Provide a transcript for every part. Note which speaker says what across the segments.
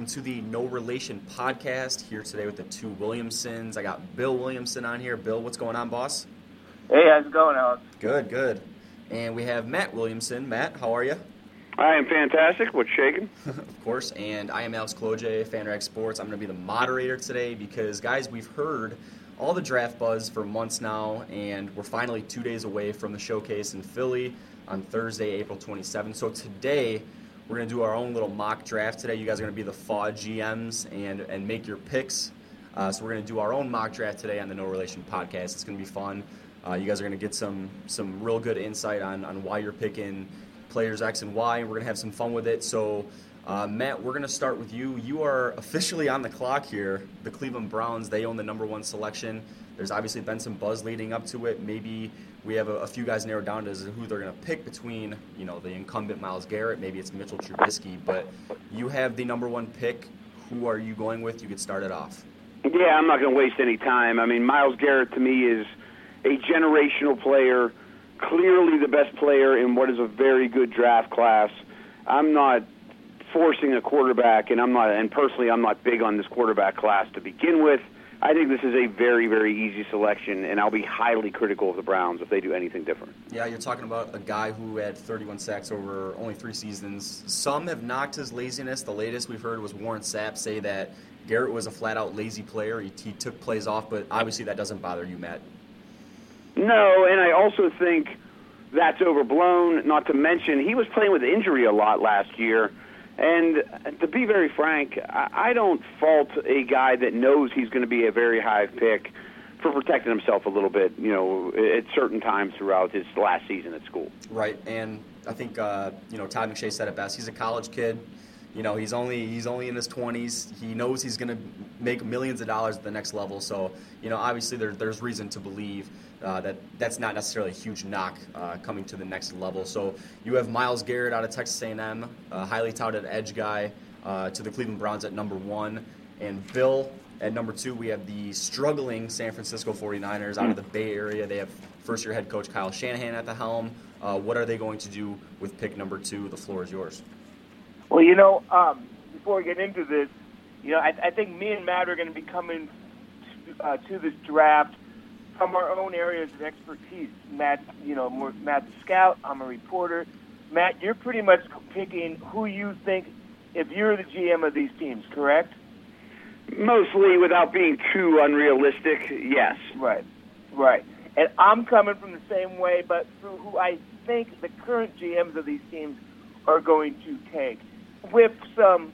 Speaker 1: welcome to the No Relation podcast. Here today with the two Williamsons. I got Bill Williamson on here. Bill, what's going on, boss?
Speaker 2: Hey, how's it going, Alex?
Speaker 1: Good, good. And we have Matt Williamson. Matt, how are you?
Speaker 3: I am fantastic. What's shaking?
Speaker 1: of course. And I am Alex Kloje, FanRag Sports. I'm going to be the moderator today because, guys, we've heard all the draft buzz for months now, and we're finally two days away from the showcase in Philly on Thursday, April 27th. So today, we're going to do our own little mock draft today. You guys are going to be the FAW GMs and, and make your picks. Uh, so we're going to do our own mock draft today on the No Relation podcast. It's going to be fun. Uh, you guys are going to get some some real good insight on, on why you're picking players X and Y, and we're going to have some fun with it. So, uh, Matt, we're going to start with you. You are officially on the clock here. The Cleveland Browns, they own the number one selection. There's obviously been some buzz leading up to it. Maybe we have a, a few guys narrowed down as who they're going to pick between, you know, the incumbent Myles Garrett. Maybe it's Mitchell Trubisky, but you have the number one pick. Who are you going with? You could start it off.
Speaker 3: Yeah, I'm not going to waste any time. I mean, Myles Garrett to me is a generational player, clearly the best player in what is a very good draft class. I'm not forcing a quarterback, and I'm not, and personally, I'm not big on this quarterback class to begin with. I think this is a very, very easy selection, and I'll be highly critical of the Browns if they do anything different.
Speaker 1: Yeah, you're talking about a guy who had 31 sacks over only three seasons. Some have knocked his laziness. The latest we've heard was Warren Sapp say that Garrett was a flat out lazy player. He, he took plays off, but obviously that doesn't bother you, Matt.
Speaker 3: No, and I also think that's overblown. Not to mention, he was playing with injury a lot last year. And to be very frank, I don't fault a guy that knows he's going to be a very high pick for protecting himself a little bit, you know, at certain times throughout his last season at school.
Speaker 1: Right, and I think uh, you know Todd McShay said it best. He's a college kid. You know, he's only he's only in his 20s. He knows he's going to make millions of dollars at the next level. So, you know, obviously there, there's reason to believe uh, that that's not necessarily a huge knock uh, coming to the next level. So you have Myles Garrett out of Texas A&M, a highly touted edge guy, uh, to the Cleveland Browns at number one, and Bill at number two. We have the struggling San Francisco 49ers out of the Bay Area. They have first-year head coach Kyle Shanahan at the helm. Uh, what are they going to do with pick number two? The floor is yours.
Speaker 2: Well, you know, um, before we get into this, you know, I, I think me and Matt are going to be coming to, uh, to this draft from our own areas of expertise. Matt, you know, more, Matt's a scout. I'm a reporter. Matt, you're pretty much picking who you think if you're the GM of these teams, correct?
Speaker 3: Mostly, without being too unrealistic, yes.
Speaker 2: Right, right. And I'm coming from the same way, but through who I think the current GMs of these teams are going to take, with some,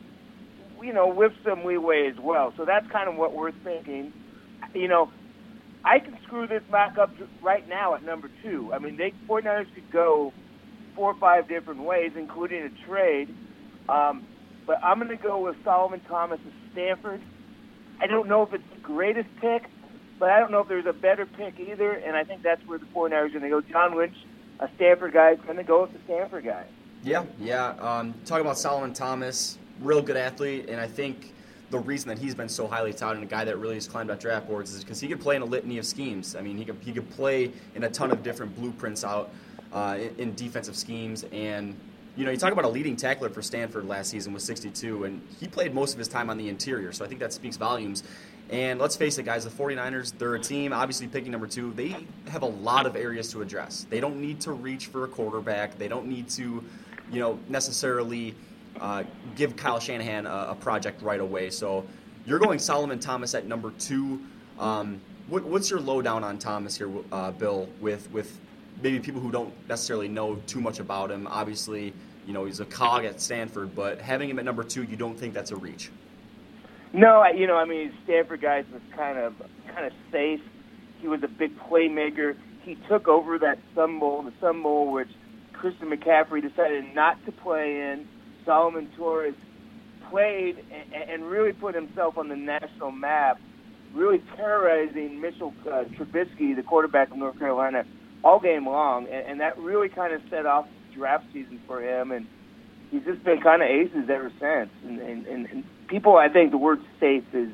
Speaker 2: you know, with some leeway as well. So that's kind of what we're thinking. You know, I can screw this back up right now at number two. I mean, they 49ers could go four or five different ways, including a trade. Um, but I'm going to go with Solomon Thomas of Stanford. I don't know if it's the greatest pick, but I don't know if there's a better pick either. And I think that's where the 49ers are going to go. John Lynch, a Stanford guy, is going to go with the Stanford guy.
Speaker 1: Yeah, yeah. Um, talking about Solomon Thomas, real good athlete, and I think the reason that he's been so highly touted and a guy that really has climbed up draft boards is because he could play in a litany of schemes. I mean, he could he could play in a ton of different blueprints out uh, in, in, defensive schemes. And you know, you talk about a leading tackler for Stanford last season with 62, and he played most of his time on the interior. So I think that speaks volumes. And let's face it, guys, the 49ers, they're a team, obviously picking number two. They have a lot of areas to address. They don't need to reach for a quarterback. They don't need to, you know, necessarily uh, give Kyle Shanahan a, a, project right away. So you're going Solomon Thomas at number two. Um, what, what's your lowdown on Thomas here, uh, Bill? With with maybe people who don't necessarily know too much about him. Obviously, you know he's a cog at Stanford, but having him at number two, you don't think that's a reach?
Speaker 2: No, you know, I mean, Stanford guys was kind of kind of safe. He was a big playmaker. He took over that Sun Bowl, the Sun Bowl, which Christian McCaffrey decided not to play in. Solomon Torres played and really put himself on the national map, really terrorizing Mitchell uh, Trubisky, the quarterback of North Carolina, all game long, and, and that really kind of set off draft season for him. And he's just been kind of aces ever since. And, and, and, and people, I think the word safe is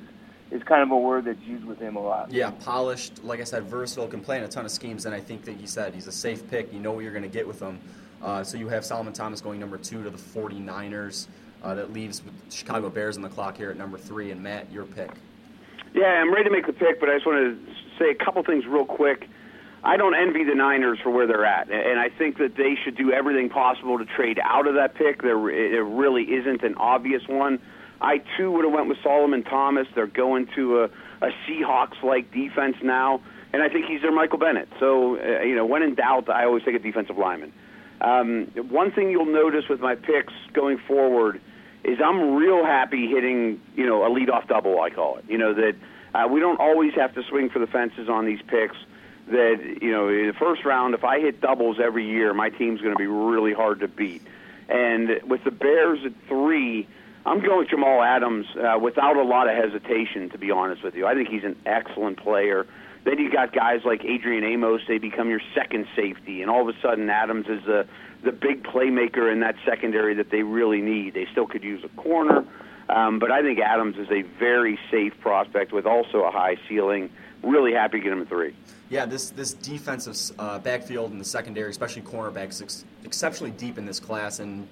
Speaker 2: is kind of a word that's used with him a lot.
Speaker 1: Yeah, polished, like I said, versatile, can play in a ton of schemes, and I think that you said he's a safe pick. You know what you're going to get with him. Uh, so you have Solomon Thomas going number two to the 49ers. uh, that leaves Chicago Bears on the clock here at number three. And Matt, your pick.
Speaker 3: Yeah, I'm ready to make the pick, but I just want to say a couple things real quick. I don't envy the Niners for where they're at, and I think that they should do everything possible to trade out of that pick. There, it really isn't an obvious one. I too would have went with Solomon Thomas. They're going to a, a Seahawks-like defense now, and I think he's their Michael Bennett. So, uh, you know, when in doubt, I always take a defensive lineman. Um, one thing you'll notice with my picks going forward is I'm real happy hitting, you know, a leadoff double. I call it. You know that uh, we don't always have to swing for the fences on these picks. That you know, in the first round, if I hit doubles every year, my team's going to be really hard to beat. And with the Bears at three, I'm going Jamal Adams uh, without a lot of hesitation. To be honest with you, I think he's an excellent player. Then you got guys like Adrian Amos; they become your second safety, and all of a sudden Adams is the the big playmaker in that secondary that they really need. They still could use a corner, um, but I think Adams is a very safe prospect with also a high ceiling. Really happy to get him at three.
Speaker 1: Yeah, this this defensive uh, backfield and the secondary, especially cornerbacks, ex- exceptionally deep in this class, and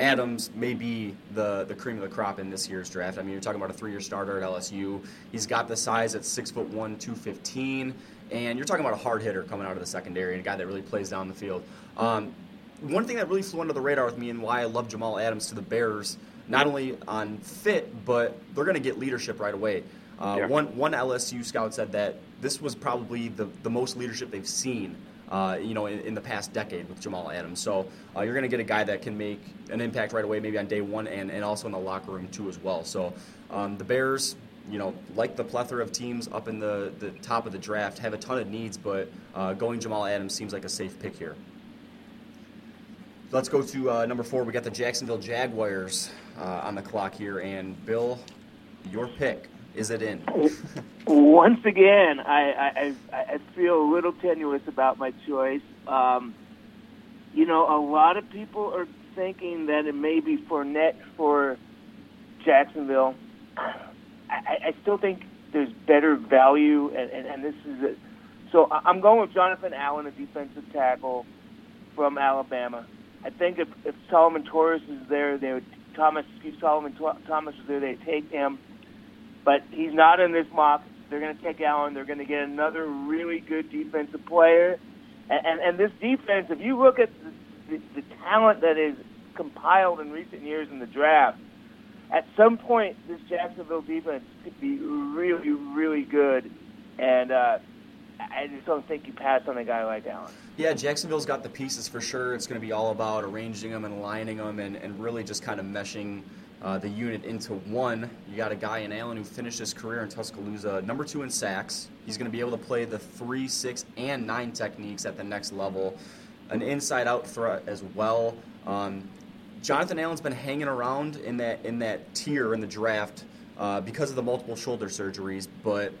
Speaker 1: Adams may be the, the cream of the crop in this year's draft. I mean, you're talking about a three-year starter at LSU. He's got the size at six foot one, two fifteen, and you're talking about a hard hitter coming out of the secondary and a guy that really plays down the field. Um, one thing that really flew under the radar with me and why I love Jamal Adams to the Bears, not only on fit, but they're going to get leadership right away. Uh, yeah. One one LSU scout said that this was probably the, the most leadership they've seen uh, you know, in, in, the past decade with Jamal Adams. So uh, you're going to get a guy that can make an impact right away, maybe on day one, and, and also in the locker room too as well. So um, the Bears, you know, like the plethora of teams up in the, the top of the draft, have a ton of needs, but uh, going Jamal Adams seems like a safe pick here. Let's go to uh, number four. We got the Jacksonville Jaguars uh, on the clock here, and Bill, your pick. Is it in?
Speaker 2: Once again, I, I I feel a little tenuous about my choice. Um, you know, a lot of people are thinking that it may be Fournette for Jacksonville. I, I still think there's better value, and, and, and this is it. So I'm going with Jonathan Allen, a defensive tackle from Alabama. I think if, if Solomon Torres is there, they would Thomas. If Solomon Thomas is there, they take him. But he's not in this mock. They're going to take Allen. They're going to get another really good defensive player. And, and, and this defense, if you look at the, the, the talent that is compiled in recent years in the draft, at some point, this Jacksonville defense could be really, really good. And uh, I just don't think you pass on a guy like Allen.
Speaker 1: Yeah, Jacksonville's got the pieces for sure. It's going to be all about arranging them and aligning them and, and really just kind of meshing – uh, the unit into one. You got a guy in Allen who finished his career in Tuscaloosa, number two in sacks. He's going to be able to play the three, six, and nine techniques at the next level. An inside-out threat as well. Um, Jonathan Allen's been hanging around in that in that tier in the draft uh, because of the multiple shoulder surgeries, but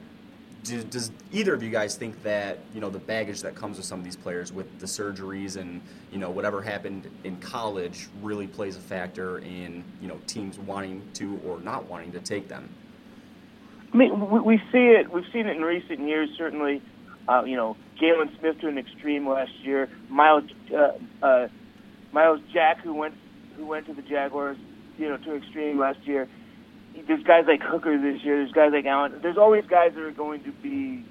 Speaker 1: do, does either of you guys think that you know the baggage that comes with some of these players with the surgeries and you know whatever happened in college really plays a factor in you know teams wanting to or not wanting to take them?
Speaker 2: I mean, we, see it. We've seen it in recent years. Certainly, uh, you know, Jaylon Smith to an extreme last year. Myles uh, uh, Myles Jack, who went who went to the Jaguars, you know, to extreme last year there's guys like Hooker this year. There's guys like Allen. There's always guys that are going to be,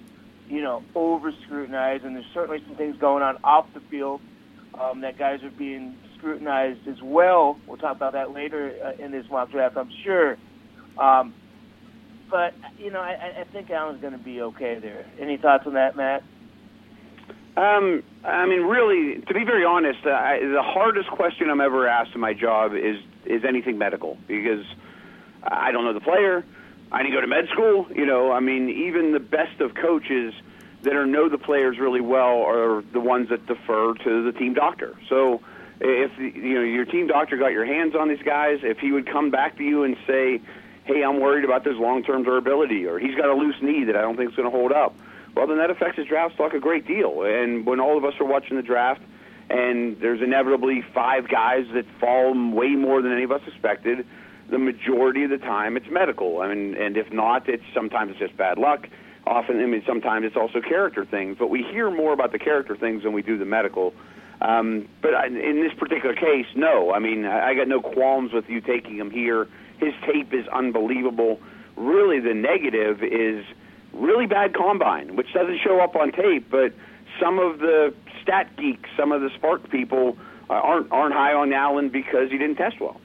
Speaker 2: you know, over scrutinized, and there's certainly some things going on off the field um, that guys are being scrutinized as well. We'll talk about that later uh, in this mock draft, I'm sure. Um, but you know, I, I think Allen's going to be okay there. Any thoughts on that, Matt?
Speaker 3: Um, I mean, really, to be very honest, I, the hardest question I'm ever asked in my job is is anything medical because I don't know the player. I didn't go to med school. You know, I mean, even the best of coaches that are know the players really well are the ones that defer to the team doctor. So if you know your team doctor got your hands on these guys, if he would come back to you and say, "Hey, I'm worried about this long-term durability," or "He's got a loose knee that I don't think is going to hold up," well, then that affects his draft stock a great deal. And when all of us are watching the draft, and there's inevitably five guys that fall way more than any of us expected the majority of the time it's medical. I mean, and if not, it's sometimes it's just bad luck. Often, I mean, sometimes it's also character things. But we hear more about the character things than we do the medical. Um, but I, in this particular case, no. I mean, I, I got no qualms with you taking him here. His tape is unbelievable. Really, the negative is really bad combine, which doesn't show up on tape, but some of the stat geeks, some of the SPARQ people uh, aren't aren't high on Allen because he didn't test well.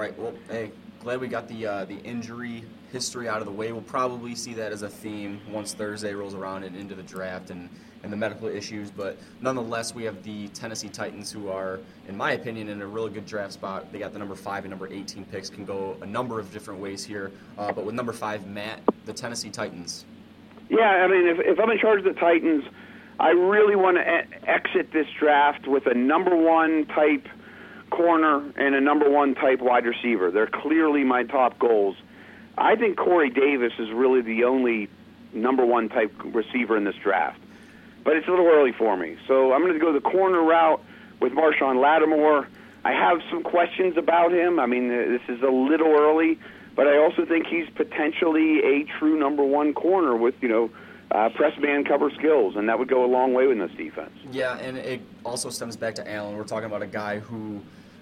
Speaker 1: Right. Well, hey, glad we got the uh, the injury history out of the way. We'll probably see that as a theme once Thursday rolls around and into the draft and, and the medical issues. But nonetheless, we have the Tennessee Titans, who are, in my opinion, in a really good draft spot. They got the number five and number 18 picks, can go a number of different ways here. Uh, but with number five, Matt, the Tennessee Titans.
Speaker 3: Yeah, I mean, if, if I'm in charge of the Titans, I really want to e- exit this draft with a number one type corner and a number one type wide receiver. They're clearly my top goals. I think Corey Davis is really the only number one type receiver in this draft. But it's a little early for me. So I'm going to go the corner route with Marshon Lattimore. I have some questions about him. I mean, uh, this is a little early, but I also think he's potentially a true number one corner with, you know, uh, press man cover skills, and that would go a long way in this defense.
Speaker 1: Yeah, and it also stems back to Allen. We're talking about a guy who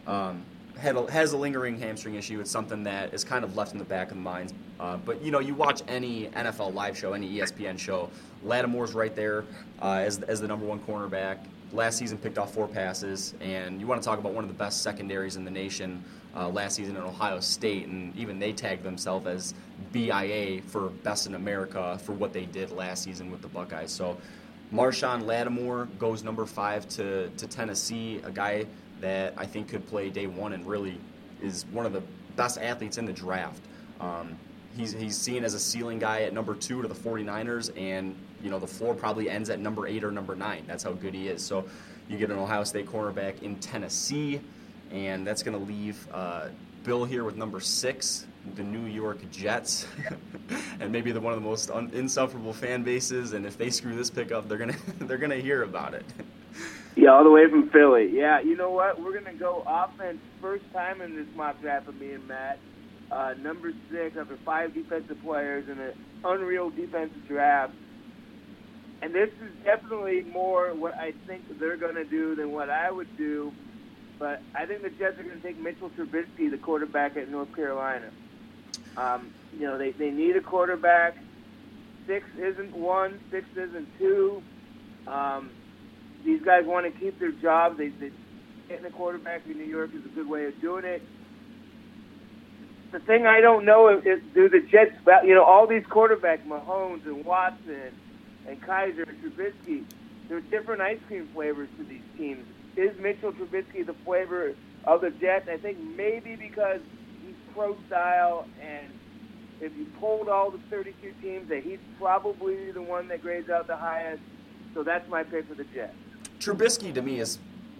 Speaker 1: um, a, has a lingering hamstring issue. It's something that is kind of left in the back of the minds. Uh, but you know, you watch any NFL live show, any ESPN show, Lattimore's right there uh, as as the number one cornerback. Last season picked off four passes, and you want to talk about one of the best secondaries in the nation. Uh, last season in Ohio State, and even they tagged themselves as BIA for best in America for what they did last season with the Buckeyes. So, Marshon Lattimore goes number five to, to Tennessee, a guy that I think could play day one and really is one of the best athletes in the draft. Um, he's, he's seen as a ceiling guy at number two to the 49ers, and you know the floor probably ends at number eight or number nine. That's how good he is. So you get an Ohio State cornerback in Tennessee, and that's going to leave uh, Bill here with number six, the New York Jets, and maybe the one of the most un- insufferable fan bases. And if they screw this pick up, they're gonna they're gonna hear about it.
Speaker 2: Yeah, all the way from Philly. Yeah, you know what? We're gonna go offense first time in this mock draft with me and Matt. Uh, number six after five defensive players in an unreal defensive draft. And this is definitely more what I think they're gonna do than what I would do. But I think the Jets are to take Mitchell Trubisky, the quarterback at North Carolina. Um, you know, they, they need a quarterback. Six isn't one, six isn't two. Um, these guys want to keep their jobs. They, they getting a quarterback in New York is a good way of doing it. The thing I don't know is, is do the Jets, you know, all these quarterbacks, Mahomes and Watson and Kizer and Trubisky, there are different ice cream flavors to these teams. Is Mitchell Trubisky the flavor of the Jets? I think maybe because he's pro style, and if you pulled all the 32 teams, that he's probably the one that grades out the highest. So that's my pick for the Jets.
Speaker 1: Trubisky to me is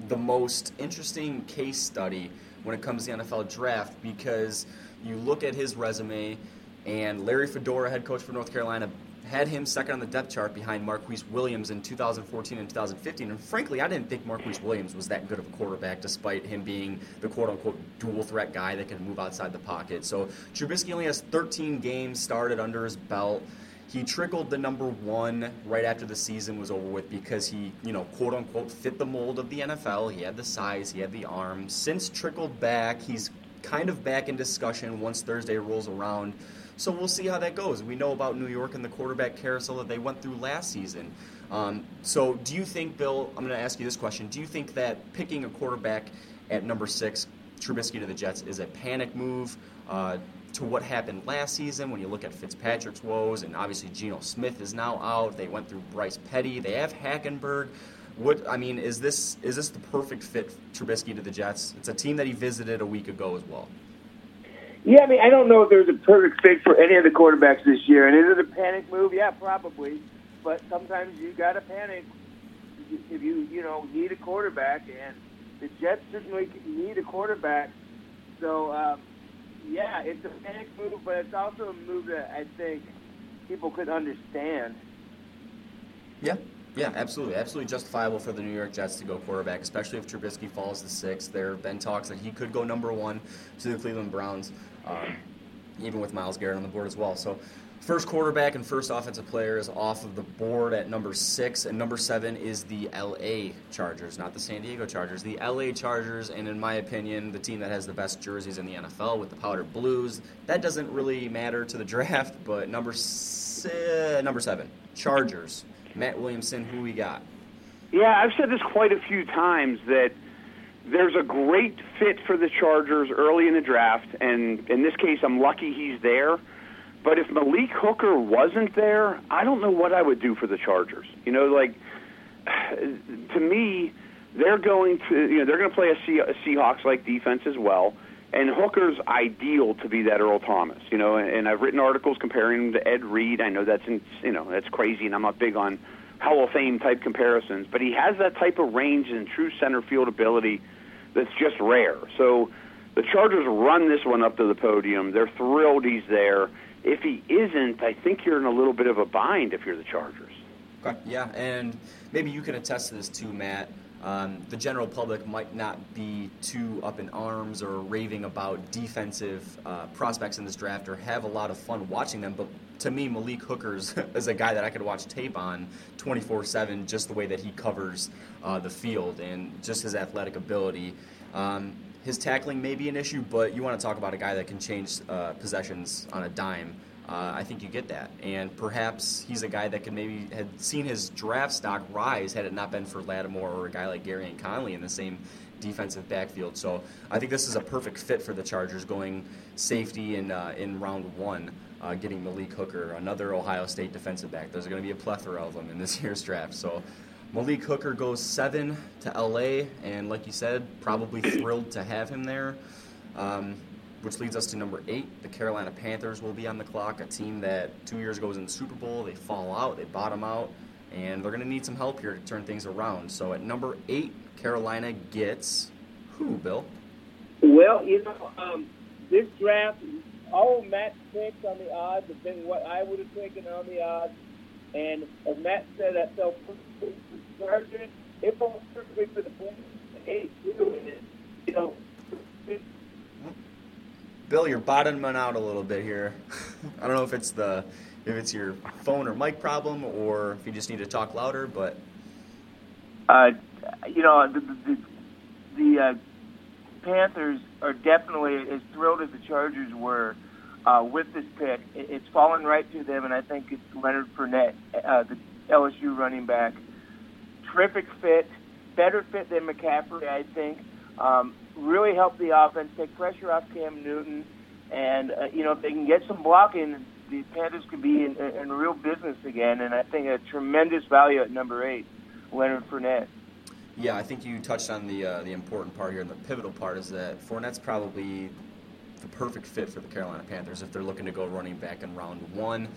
Speaker 1: the most interesting case study when it comes to the NFL draft because you look at his resume, and Larry Fedora, head coach for North Carolina, had him second on the depth chart behind Marquise Williams in 2014 and 2015. And frankly, I didn't think Marquise Williams was that good of a quarterback, despite him being the quote unquote dual threat guy that can move outside the pocket. So Trubisky only has 13 games started under his belt. He trickled the number one right after the season was over with because he, you know, quote unquote, fit the mold of the NFL. He had the size, he had the arm. Since trickled back, he's kind of back in discussion once Thursday rolls around. So we'll see how that goes. We know about New York and the quarterback carousel that they went through last season. Um, so do you think, Bill, I'm going to ask you this question. Do you think that picking a quarterback at number six, Trubisky to the Jets, is a panic move? Uh, to what happened last season when you look at Fitzpatrick's woes, and obviously Geno Smith is now out. They went through Bryce Petty. They have Hackenberg. What I mean is this is this the perfect fit Trubisky to the Jets? It's a team that he visited a week ago as well.
Speaker 2: Yeah, I mean, I don't know if there's a perfect fit for any of the quarterbacks this year. And is it a panic move? Yeah, probably. But sometimes you got to panic if you you know need a quarterback, and the Jets certainly need a quarterback. So um, yeah, it's a panic move, but it's also a move that I think people could understand.
Speaker 1: Yeah, yeah, absolutely, absolutely justifiable for the New York Jets to go quarterback, especially if Trubisky falls to six. There have been talks that he could go number one to the Cleveland Browns, um, even with Myles Garrett on the board as well. So First quarterback and first offensive player is off of the board at number six, and number seven is the LA Chargers, not the San Diego Chargers. The LA Chargers, and in my opinion, the team that has the best jerseys in the NFL with the powder blues. That doesn't really matter to the draft, but number se- number seven, Chargers. Matt Williamson, who we got?
Speaker 3: Yeah, I've said this quite a few times that there's a great fit for the Chargers early in the draft, and in this case, I'm lucky he's there but if Malik Hooker wasn't there, I don't know what I would do for the Chargers. You know, like to me, they're going to you know they're going to play a, sea- a Seahawks like defense as well. And Hooker's ideal to be that Earl Thomas, you know. And, and I've written articles comparing him to Ed Reed. I know that's in, you know that's crazy, and I'm not big on Hall of Fame type comparisons. But he has that type of range and true center field ability that's just rare. So the Chargers run this one up to the podium. They're thrilled he's there if he isn't, I think you're in a little bit of a bind if you're the Chargers.
Speaker 1: Okay. Yeah, and maybe you can attest to this too, Matt. Um, the general public might not be too up in arms or raving about defensive uh, prospects in this draft or have a lot of fun watching them, but to me, Malik Hooker's is a guy that I could watch tape on 24 7, just the way that he covers uh, the field and just his athletic ability. Um, his tackling may be an issue, but you want to talk about a guy that can change uh, possessions on a dime. Uh, I think you get that. And perhaps he's a guy that could maybe had seen his draft stock rise had it not been for Lattimore or a guy like Gareon Conley in the same defensive backfield. So I think this is a perfect fit for the Chargers going safety in, uh, in round one. Uh, getting Malik Hooker, another Ohio State defensive back. There's going to be a plethora of them in this year's draft. So Malik Hooker goes seven to LA, and like you said, probably thrilled to have him there. Um, which leads us to number eight. The Carolina Panthers will be on the clock, a team that two years ago was in the Super Bowl. They fall out, they bottom out, and they're going to need some help here to turn things around. So at number eight, Carolina gets who, Bill?
Speaker 2: Well, you know, um, this draft, all Matt's picks on the odds have been what I would have taken on the odds. And as Matt said, that felt sergeant. It falls perfectly for the point eight two, and it, you know.
Speaker 1: Bill, you're bottoming out a little bit here. I don't know if it's the if it's your phone or mic problem, or if you just need to talk louder. But
Speaker 2: uh, you know, the the, the uh, Panthers are definitely as thrilled as the Chargers were uh, with this pick. It's fallen right to them, and I think it's Leonard Fournette, uh, the LSU running back. Terrific fit, better fit than McCaffrey, I think. Um, really help the offense, take pressure off Cam Newton, and uh, you know if they can get some blocking, the Panthers could be in, in real business again. And I think a tremendous value at number eight, Leonard Fournette.
Speaker 1: Yeah, I think you touched on the uh, the important part here, and the pivotal part is that Fournette's probably perfect fit for the Carolina Panthers if they're looking to go running back in round one.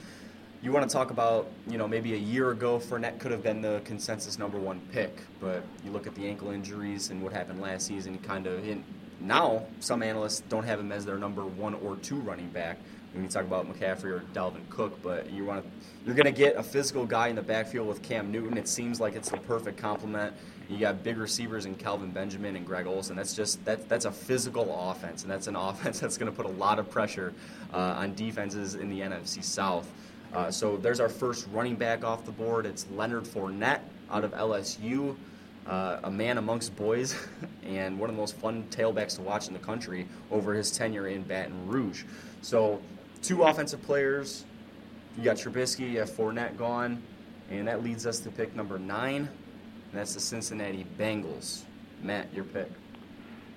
Speaker 1: You want to talk about, you know, maybe a year ago, Fournette could have been the consensus number one pick, but you look at the ankle injuries and what happened last season, kind of. In, now, some analysts don't have him as their number one or two running back when you talk about McCaffrey or Dalvin Cook, but you want to, you're going to get a physical guy in the backfield with Cam Newton. It seems like it's the perfect complement. You got big receivers in Kelvin Benjamin and Greg Olsen. That's just that that's a physical offense, and that's an offense that's going to put a lot of pressure uh, on defenses in the NFC South. Uh, so there's our first running back off the board. It's Leonard Fournette out of LSU. Uh, a man amongst boys, and one of the most fun tailbacks to watch in the country over his tenure in Baton Rouge. So, two offensive players. You got Trubisky, you have Fournette gone, and that leads us to pick number nine and that's the Cincinnati Bengals. Matt, your pick.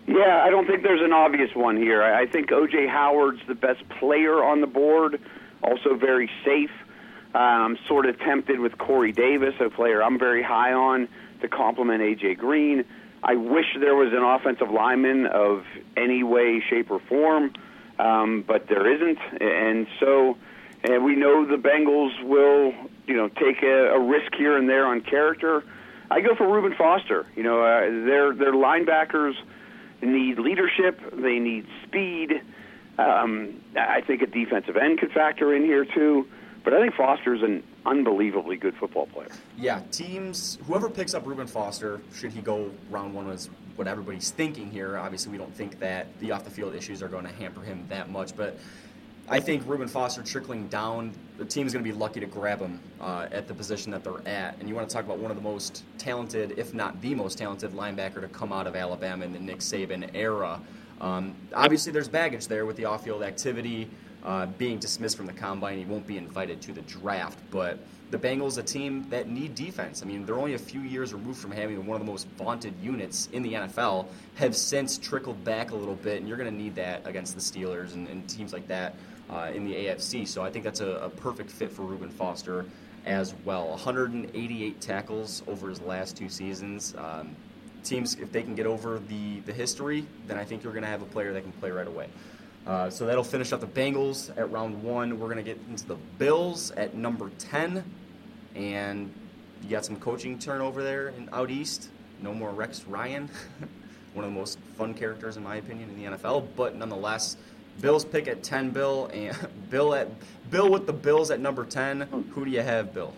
Speaker 3: Yeah, I don't think there's an obvious one here. I think O.J. Howard's the best player on the board, also very safe. I'm sort of tempted with Corey Davis, a player I'm very high on, to complement A.J. Green. I wish there was an offensive lineman of any way, shape, or form, um, but there isn't. And so and we know the Bengals will, you know, take a, a risk here and there on character. I go for Reuben Foster. You know, uh, their their linebackers need leadership. They need speed. Um, I think a defensive end could factor in here too. But I think Foster's an unbelievably good football player.
Speaker 1: Yeah, teams, whoever picks up Reuben Foster, should he go round one, is what everybody's thinking here. Obviously, we don't think that the off the field issues are going to hamper him that much. But I think Reuben Foster trickling down, the team's going to be lucky to grab him uh, at the position that they're at. And you want to talk about one of the most talented, if not the most talented, linebacker to come out of Alabama in the Nick Saban era. Um, obviously, there's baggage there with the off-field activity uh, being dismissed from the combine. He won't be invited to the draft, but the Bengals, a team that need defense. I mean, they're only a few years removed from having one of the most vaunted units in the NFL. Have since trickled back a little bit, and you're going to need that against the Steelers and, and teams like that uh, in the AFC. So I think that's a, a perfect fit for Reuben Foster as well. 188 tackles over his last two seasons. Um, teams, if they can get over the, the history, then I think you're going to have a player that can play right away. Uh, so that'll finish up the Bengals at round one. We're going to get into the Bills at number 10. And you got some coaching turnover there in out east. No more Rex Ryan, one of the most fun characters, in my opinion, in the NFL. But nonetheless, Bills pick at 10, Bill. And Bill at Bill with the Bills at number 10. Who do you have, Bill?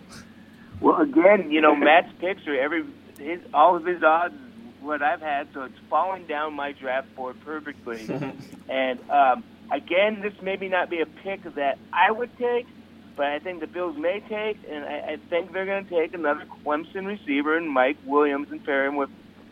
Speaker 2: Well, again, you know, Matt's picks are every his all of his odds what I've had, so it's falling down my draft board perfectly. and um, again, this may not be a pick that I would take, but I think the Bills may take, and I, I think they're going to take another Clemson receiver and Mike Williams and pair him with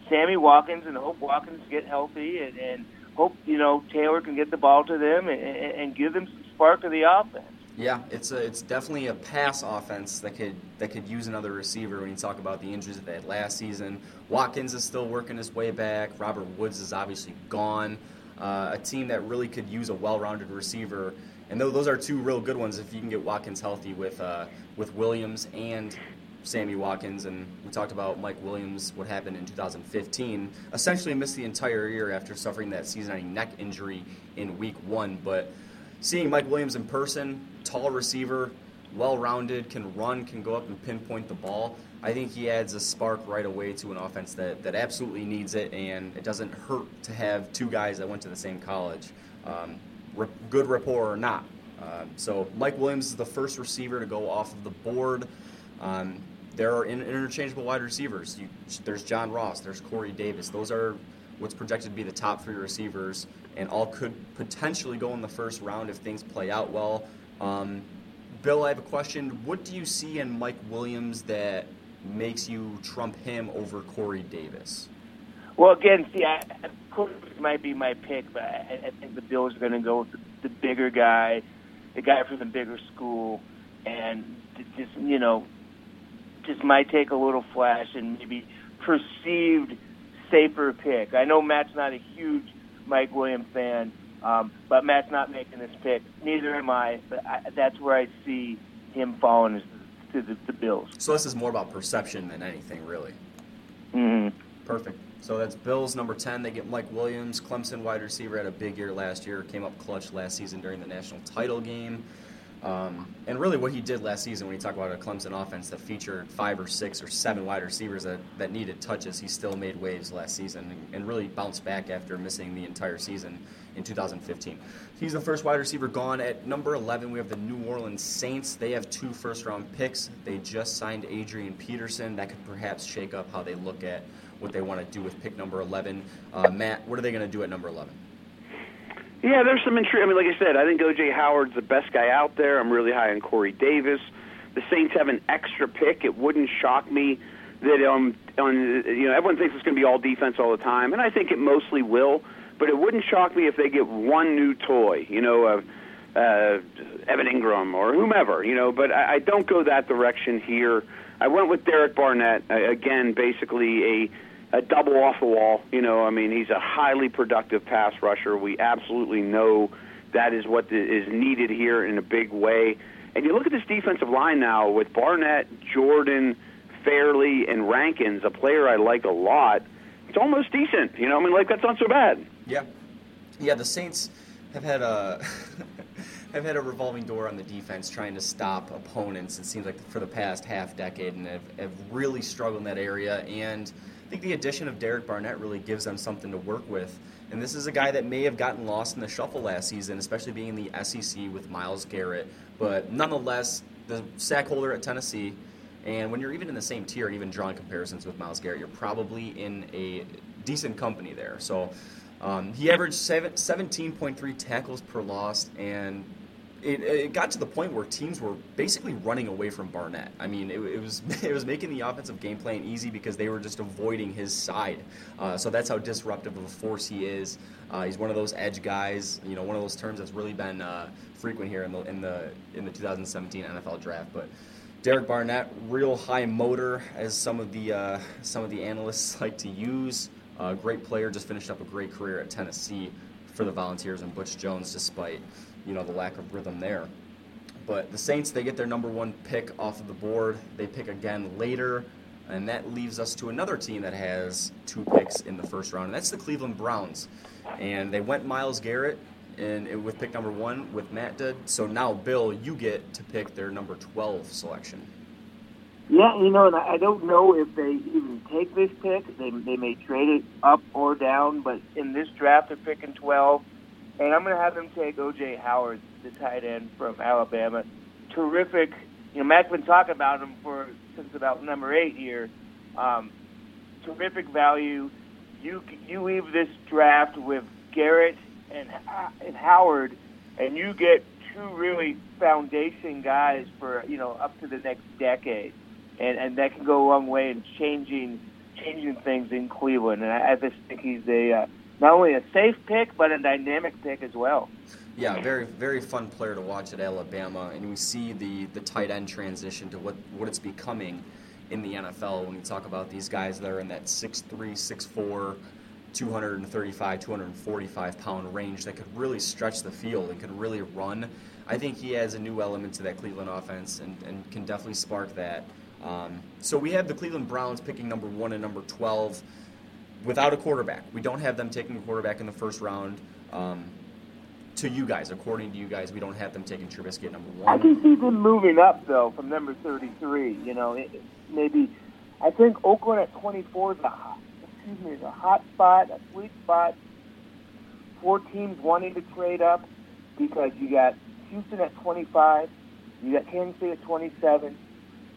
Speaker 2: Sammy Watkins and hope Watkins get healthy and, and hope you know Taylor can get the ball to them and, and, give them some spark of the offense.
Speaker 1: Yeah, it's a, it's definitely a pass offense that could that could use another receiver. When you talk about the injuries that they had last season, Watkins is still working his way back. Robert Woods is obviously gone. Uh, a team that really could use a well-rounded receiver, and those are two real good ones if you can get Watkins healthy with uh, with Williams and Sammy Watkins. And we talked about Mike Williams, what happened in 2015. Essentially missed the entire year after suffering that season-ending neck injury in Week One, but seeing Mike Williams in person, tall receiver, well rounded, can run, can go up and pinpoint the ball. I think he adds a spark right away to an offense that, that absolutely needs it, and it doesn't hurt to have two guys that went to the same college, um, good rapport or not. Uh, so Mike Williams is the first receiver to go off of the board. Um, there are interchangeable wide receivers. You, there's John Ross, there's Corey Davis. Those are what's projected to be the top three receivers, and all could potentially go in the first round if things play out well. Um, Bill, I have a question. What do you see in Mike Williams that makes you trump him over Corey Davis?
Speaker 2: Well, again, see, Corey might be my pick, but I, I think the Bills are going to go with the, the bigger guy, the guy from the bigger school, and just you know, just might take a little flash and maybe perceived safer pick. I know Matt's not a huge Mike Williams fan, um, but Matt's not making this pick. Neither am I. But I, that's where I see him falling to the, the, Bills.
Speaker 1: So this is more about perception than anything, really.
Speaker 2: Mm-hmm.
Speaker 1: Perfect. So that's Bills number 10. They get Mike Williams, Clemson wide receiver, had a big year last year, came up clutch last season during the national title game. Um, and really, what he did last season, when you talk about a Clemson offense that featured five or six or seven wide receivers that, that needed touches, he still made waves last season and, and really bounced back after missing the entire season in 2015. He's the first wide receiver gone. At number 11, we have the New Orleans Saints. They have two first round picks. They just signed Adrian Peterson. That could perhaps shake up how they look at what they want to do with pick number 11. Uh, Matt, what are they going to do at number 11?
Speaker 3: Yeah, there's some intrigue. I mean, like I said, I think O.J. Howard's the best guy out there. I'm really high on Corey Davis. The Saints have an extra pick. It wouldn't shock me that um, on you know everyone thinks it's going to be all defense all the time, and I think it mostly will. But it wouldn't shock me if they get one new toy, you know, uh, uh, Evan Engram or whomever, you know. But I, I don't go that direction here. I went with Derek Barnett again, basically a a double off the wall. You know, I mean, he's a highly productive pass rusher. We absolutely know that is what is needed here in a big way. And you look at this defensive line now with Barnett, Jordan, Fairley, and Rankins, a player I like a lot. It's almost decent. You know, I mean, like that's not so bad.
Speaker 1: Yeah, yeah. The Saints have had a have had a revolving door on the defense, trying to stop opponents. It seems like for the past half decade, and have, have really struggled in that area. And I think the addition of Derek Barnett really gives them something to work with. And this is a guy that may have gotten lost in the shuffle last season, especially being in the SEC with Myles Garrett. But nonetheless, the sack holder at Tennessee, and when you're even in the same tier even drawing comparisons with Myles Garrett, you're probably in a decent company there. So um, he averaged seven, 17.3 tackles per loss, and it, it, got to the point where teams were basically running away from Barnett. I mean, it, it was it was making the offensive game plan easy because they were just avoiding his side. Uh, so that's how disruptive of a force he is. Uh, he's one of those edge guys. You know, one of those terms that's really been uh, frequent here in the in the in the 2017 NFL draft. But Derek Barnett, real high motor, as some of the uh, some of the analysts like to use. great player, just finished up a great career at Tennessee for the Volunteers and Butch Jones, despite you know the lack of rhythm there. But the Saints, they get their number one pick off of the board. They pick again later, and that leaves us to another team that has two picks in the first round, and that's the Cleveland Browns. And they went Myles Garrett and with pick number one with Matt did. So now, Bill, you get to pick their number 12 selection.
Speaker 2: Yeah, you know, and I don't know if they even take this pick. They, they may trade it up or down, but in this draft, they're picking 12. And I'm going to have them take O.J. Howard, the tight end from Alabama. Terrific. You know, Matt's been talking about him for since about number eight here. Um, terrific value. You you leave this draft with Garrett and and Howard, and you get two really foundation guys for you know up to the next decade, and and that can go a long way in changing changing things in Cleveland. And I, I just think he's a uh, not only a safe pick but a dynamic pick as well.
Speaker 1: Yeah, very very fun player to watch at Alabama, and we see the the tight end transition to what what it's becoming in the NFL when you talk about these guys that are in that 6'3", 6'4", 235, 245 pound range that could really stretch the field and could really run. I think he adds a new element to that Cleveland offense and, and can definitely spark that. Um, so we have the Cleveland Browns picking number one and number 12 without a quarterback. We don't have them taking a quarterback in the first round. Um, to you guys, according to you guys, we don't have them taking Trubisky at number one.
Speaker 2: I can see them moving up though from number 33. You know, it, maybe I think Oakland at 24 is a hot, excuse me, is a hot spot, a sweet spot. Four teams wanting to trade up because you got Houston at 25, you got Kansas City at 27.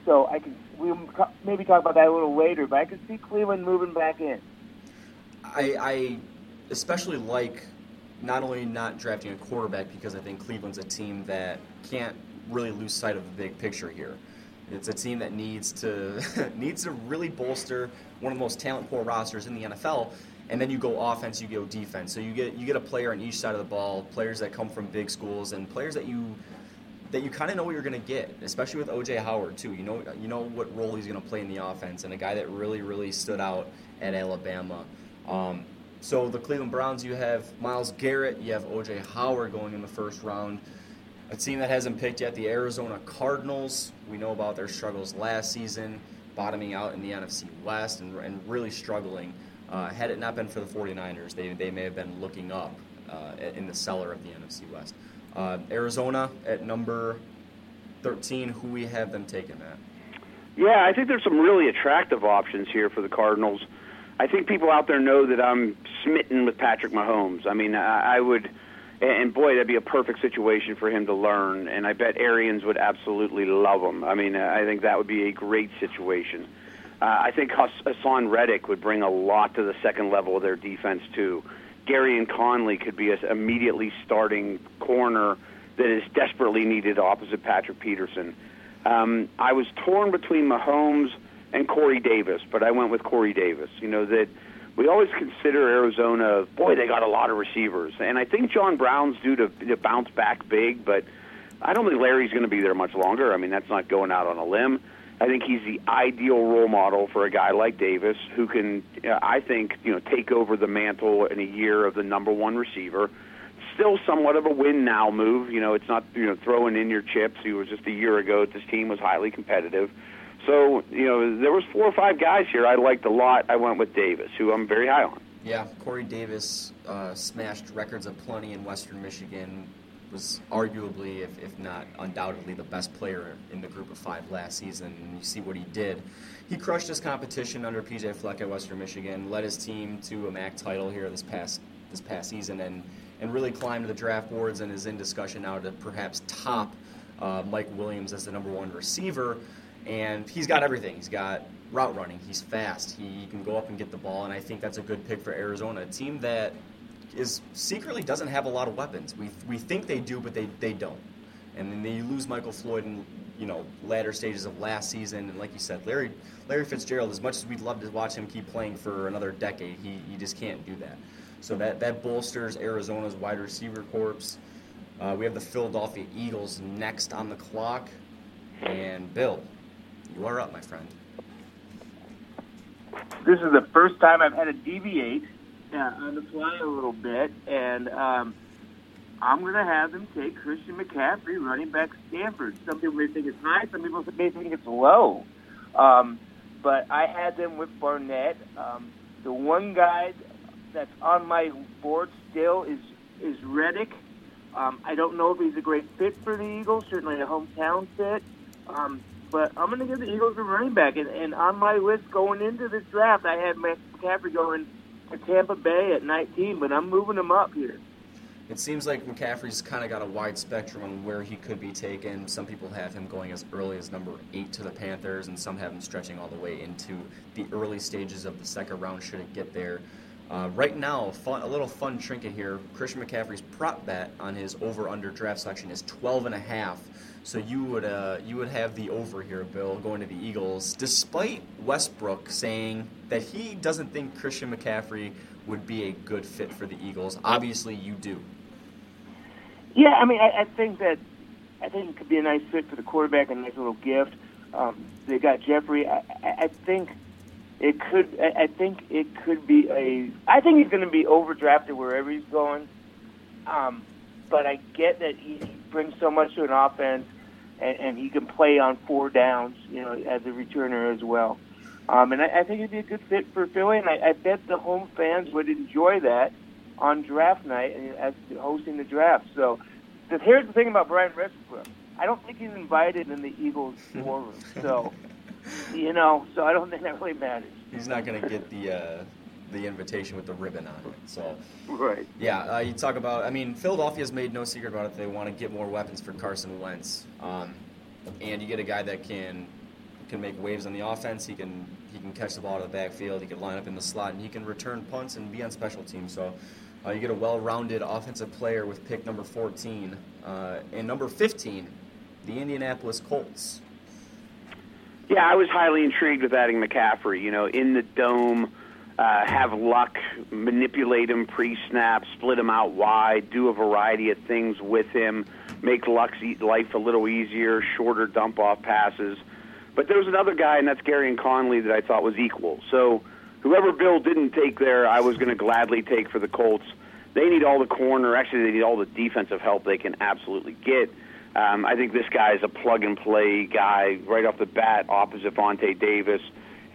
Speaker 2: So I can we maybe talk about that a little later, but I can see Cleveland moving back in.
Speaker 1: I, I especially like not only not drafting a quarterback because I think Cleveland's a team that can't really lose sight of the big picture here. It's a team that needs to needs to really bolster one of the most talent poor rosters in the NFL. And then you go offense, you go defense. So you get you get a player on each side of the ball, players that come from big schools, and players that you that you kind of know what you're going to get, especially with OJ Howard too. You know you know what role he's going to play in the offense, and a guy that really really stood out at Alabama. Um, so the Cleveland Browns, you have Myles Garrett, you have OJ Howard going in the first round. A team that hasn't picked yet, the Arizona Cardinals. We know about their struggles last season, bottoming out in the NFC West and, and really struggling. Uh, had it not been for the 49ers, they, they may have been looking up uh, in the cellar of the NFC West. Uh, Arizona at number 13, who we have them taking that?
Speaker 3: Yeah, I think there's some really attractive options here for the Cardinals. I think people out there know that I'm smitten with Patrick Mahomes. I mean, I, I would, and boy, that'd be a perfect situation for him to learn. And I bet Arians would absolutely love him. I mean, I think that would be a great situation. Uh, I think Haason Reddick would bring a lot to the second level of their defense too. Gareon Conley could be a immediately starting corner that is desperately needed opposite Patrick Peterson. Um, I was torn between Mahomes and Corey Davis, but I went with Corey Davis. You know that we always consider Arizona, boy, they got a lot of receivers, and I think John Brown's due to, to bounce back big, but I don't think Larry's going to be there much longer. I mean, that's not going out on a limb. I think he's the ideal role model for a guy like Davis, who can, uh, I think, you know, take over the mantle in a year of the number one receiver. Still somewhat of a win now move. You know, it's not you know throwing in your chips. He was just a year ago. This team was highly competitive. So you know, there was four or five guys here I liked a lot. I went with Davis, who I'm very high on.
Speaker 1: Yeah, Corey Davis uh, smashed records of plenty in Western Michigan. Was arguably, if, if not undoubtedly, the best player in the group of five last season. And you see what he did. He crushed his competition under PJ Fleck at Western Michigan, led his team to a MAC title here this past this past season, and and really climbed the draft boards and is in discussion now to perhaps top uh, Mike Williams as the number one receiver and he's got everything. He's got route running. He's fast. He, can go up and get the ball, and I think that's a good pick for Arizona, a team that is secretly doesn't have a lot of weapons. We we think they do, but they they don't. And then you lose Michael Floyd in you know latter stages of last season, and like you said, Larry Larry Fitzgerald. As much as we'd love to watch him keep playing for another decade, he, he just can't do that. So that that bolsters Arizona's wide receiver corps. Uh, we have the Philadelphia Eagles next on the clock, and Bill, you are up, my friend.
Speaker 2: This is the first time I've had to deviate uh, on the fly a little bit, and um, I'm going to have them take Christian McCaffrey, running back Stanford. Some people may think it's high, some people may think it's low. Um, but I had them with Barnett. Um, the one guy that's on my board still is is Reddick. Um, I don't know if he's a great fit for the Eagles, certainly a hometown fit. Um, but I'm going to give the Eagles a running back. And, and on my list going into this draft, I had McCaffrey going to Tampa Bay at 19, but I'm moving him up here.
Speaker 1: It seems like McCaffrey's kind of got a wide spectrum on where he could be taken. Some people have him going as early as number eight to the Panthers, and some have him stretching all the way into the early stages of the second round should it get there. Uh, right now, fun, a little fun trinket here. Christian McCaffrey's prop bet on his over/under draft selection is 12 and a half. So you would uh, you would have the over here, Bill, going to the Eagles, despite Westbrook saying that he doesn't think Christian McCaffrey would be a good fit for the Eagles. Obviously, you do.
Speaker 2: Yeah, I mean, I, I think that I think it could be a nice fit for the quarterback, a nice little gift. Um, they got Jeffery. I, I think it could. I think it could be a. I think he's going to be overdrafted wherever he's going. Um, but I get that he brings so much to an offense, and, and he can play on four downs, you know, as a returner as well. Um, and I, I think it'd be a good fit for Philly, and I, I bet the home fans would enjoy that on draft night and as hosting the draft. So, because here's the thing about Brian Westbrook. I don't think he's invited in the Eagles war room. So, you know, so I don't think that really matters.
Speaker 1: He's not going to get the uh, the invitation with the ribbon on it. So,
Speaker 2: right.
Speaker 1: Yeah, uh, you talk about. I mean, Philadelphia's made no secret about it. They want to get more weapons for Carson Wentz, um, and you get a guy that can can make waves on the offense. He can he can catch the ball out of the backfield. He can line up in the slot, and he can return punts and be on special teams. So. Uh, you get a well-rounded offensive player with pick number 14. Uh, and number 15, the Indianapolis Colts.
Speaker 3: Yeah, I was highly intrigued with adding McCaffrey. You know, in the dome, uh, have luck, manipulate him pre-snap, split him out wide, do a variety of things with him, make Luck's life a little easier, shorter dump-off passes. But there was another guy, and that's Gareon Conley, that I thought was equal. So whoever Bill didn't take there, I was going to gladly take for the Colts. They need all the corner, actually, they need all the defensive help they can absolutely get. Um, I think this guy is a plug and play guy right off the bat, opposite Vontae Davis,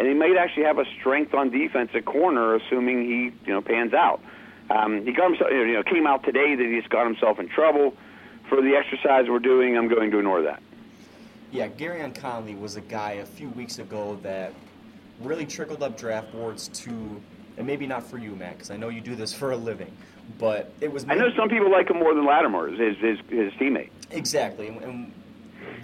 Speaker 3: and he might actually have a strength on defense at corner, assuming he you know pans out. Um, he got himself, you know, came out today that he's got himself in trouble. For the exercise we're doing, I'm going to ignore that.
Speaker 1: Yeah, Gareon Conley was a guy a few weeks ago that really trickled up draft boards to, and maybe not for you, Matt, because I know you do this for a living, but it was.
Speaker 3: I know some people like him more than Lattimore, his his, his teammate.
Speaker 1: Exactly, and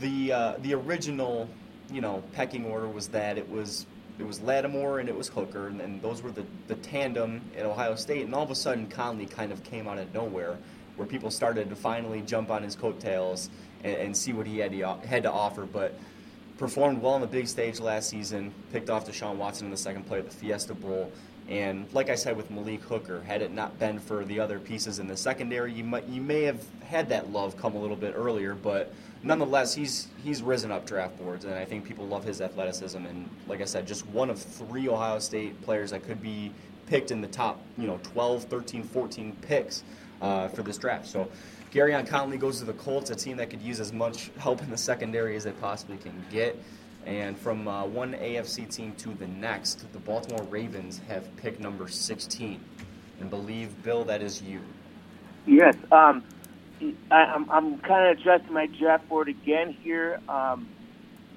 Speaker 1: the uh, the original, you know, pecking order was that it was it was Lattimore and it was Hooker, and, and those were the the tandem at Ohio State, and all of a sudden Conley kind of came out of nowhere, where people started to finally jump on his coattails and, and see what he had to, had to offer, but performed well on the big stage last season, picked off Deshaun Watson in the second play of the Fiesta Bowl. And like I said with Malik Hooker, had it not been for the other pieces in the secondary, you might you may have had that love come a little bit earlier, but nonetheless, he's he's risen up draft boards, and I think people love his athleticism. And like I said, just one of three Ohio State players that could be picked in the top, you know, 12, 13, 14 picks uh, for this draft. So Gareon Conley goes to the Colts, a team that could use as much help in the secondary as they possibly can get. And from uh, one AFC team to the next, the Baltimore Ravens have pick number 16. And believe, Bill, that is you.
Speaker 2: Yes. Um, I, am I'm, I'm kind of adjusting my draft board again here. Um,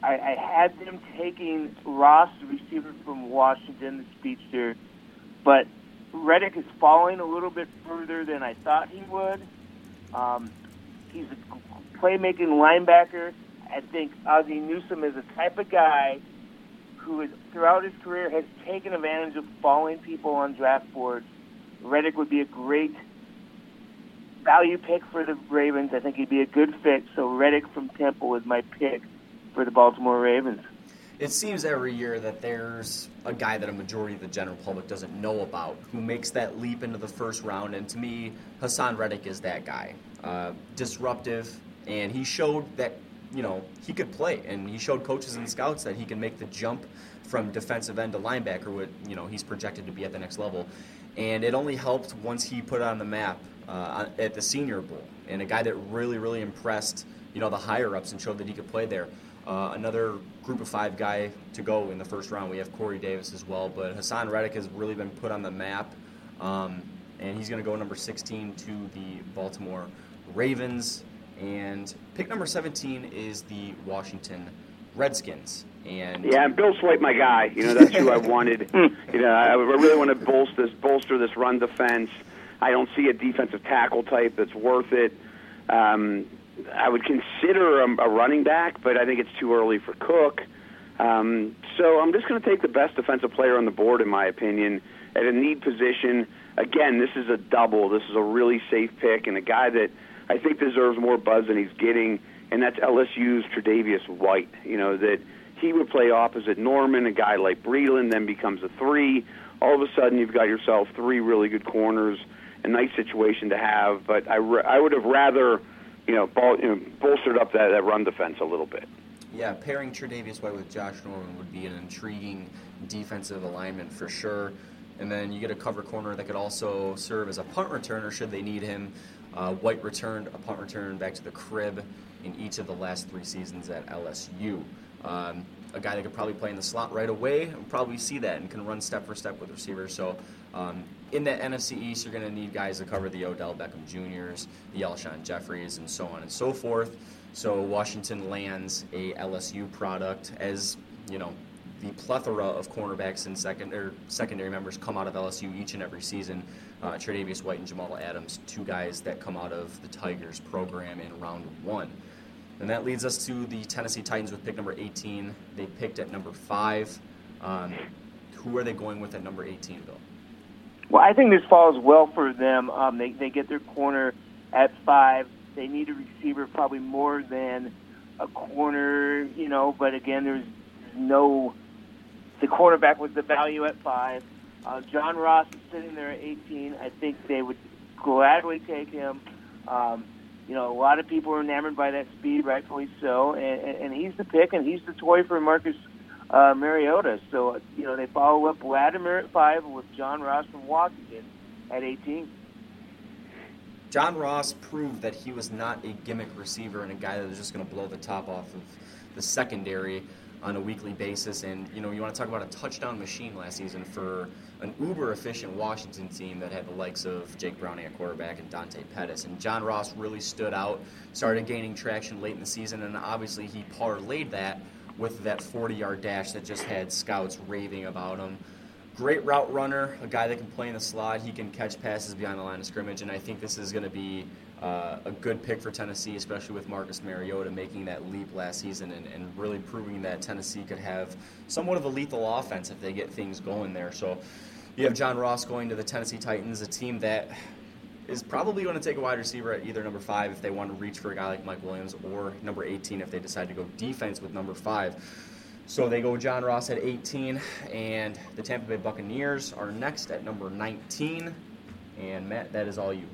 Speaker 2: I, I had them taking Ross, the receiver from Washington, the speedster, but Reddick is falling a little bit further than I thought he would. Um, he's a playmaking linebacker. I think Ozzie Newsome is the type of guy who throughout his career has taken advantage of falling people on draft boards. Reddick would be a great value pick for the Ravens. I think he'd be a good fit. So Reddick from Temple is my pick for the Baltimore Ravens.
Speaker 1: It seems every year that there's a guy that a majority of the general public doesn't know about who makes that leap into the first round, and to me, Haason Reddick is that guy. Uh, disruptive, and he showed that you know he could play, and he showed coaches and scouts that he can make the jump from defensive end to linebacker. What you know he's projected to be at the next level, and it only helped once he put it on the map uh, at the Senior Bowl, and a guy that really really impressed you know the higher ups and showed that he could play there. Uh, another group of five guy to go in the first round. We have Corey Davis as well, but Haason Reddick has really been put on the map, um, and he's going to go number 16 to the Baltimore Ravens. And pick number 17 is the Washington Redskins. And
Speaker 3: yeah, and Bill Swipe, my guy. You know, that's who I wanted. You know, I really want to bolster this, bolster this run defense. I don't see a defensive tackle type that's worth it. Um, I would consider a, a running back, but I think it's too early for Cook. Um, so I'm just going to take the best defensive player on the board, in my opinion, at a need position. Again, this is a double. This is a really safe pick, and a guy that I think deserves more buzz than he's getting, and that's LSU's Tre'Davious White. You know that he would play opposite Norman, a guy like Breeland, then becomes a three. All of a sudden, you've got yourself three really good corners. A nice situation to have, but I, re- I would have rather you know, ball, you know, bolstered up that, that run defense a little bit.
Speaker 1: Yeah, pairing Tre'Davious White with Josh Norman would be an intriguing defensive alignment for sure. And then you get a cover corner that could also serve as a punt returner should they need him. Uh, White returned a punt return back to the crib in each of the last three seasons at LSU. Um, a guy that could probably play in the slot right away and probably see that and can run step for step with receivers. So um, in that NFC East, you're going to need guys to cover the Odell Beckham Juniors, the Alshon Jefferys, and so on and so forth. So Washington lands a LSU product as you know the plethora of cornerbacks and second or secondary members come out of LSU each and every season. Uh, Tre'Davious White and Jamal Adams, two guys that come out of the Tigers program in round one. And that leads us to the Tennessee Titans with pick number 18. They picked at number five. Um, who are they going with at number 18, Bill?
Speaker 2: Well, I think this falls well for them. Um, they they get their corner at five. They need a receiver probably more than a corner, you know. But again, there's no. The cornerback was the value at five. Uh, John Ross is sitting there at 18. I think they would gladly take him. Um, you know, a lot of people are enamored by that speed, rightfully so, and, and, and he's the pick, and he's the toy for Marcus uh, Mariota. So, you know, they follow up Lattimore at five with John Ross from Washington at 18.
Speaker 1: John Ross proved that he was not a gimmick receiver and a guy that was just going to blow the top off of the secondary on a weekly basis. And, you know, you want to talk about a touchdown machine last season for an uber efficient Washington team that had the likes of Jake Browning at quarterback and Dante Pettis. And John Ross really stood out, started gaining traction late in the season, and obviously he parlayed that with that 40 yard dash that just had scouts raving about him. Great route runner, a guy that can play in the slot. He can catch passes beyond the line of scrimmage, and I think this is going to be uh, a good pick for Tennessee, especially with Marcus Mariota making that leap last season and, and, really proving that Tennessee could have somewhat of a lethal offense if they get things going there. So you have John Ross going to the Tennessee Titans, a team that is probably going to take a wide receiver at either number five if they want to reach for a guy like Mike Williams, or number 18 if they decide to go defense with number five. So they go John Ross at 18, and the Tampa Bay Buccaneers are next at number 19. And Matt, that is all you.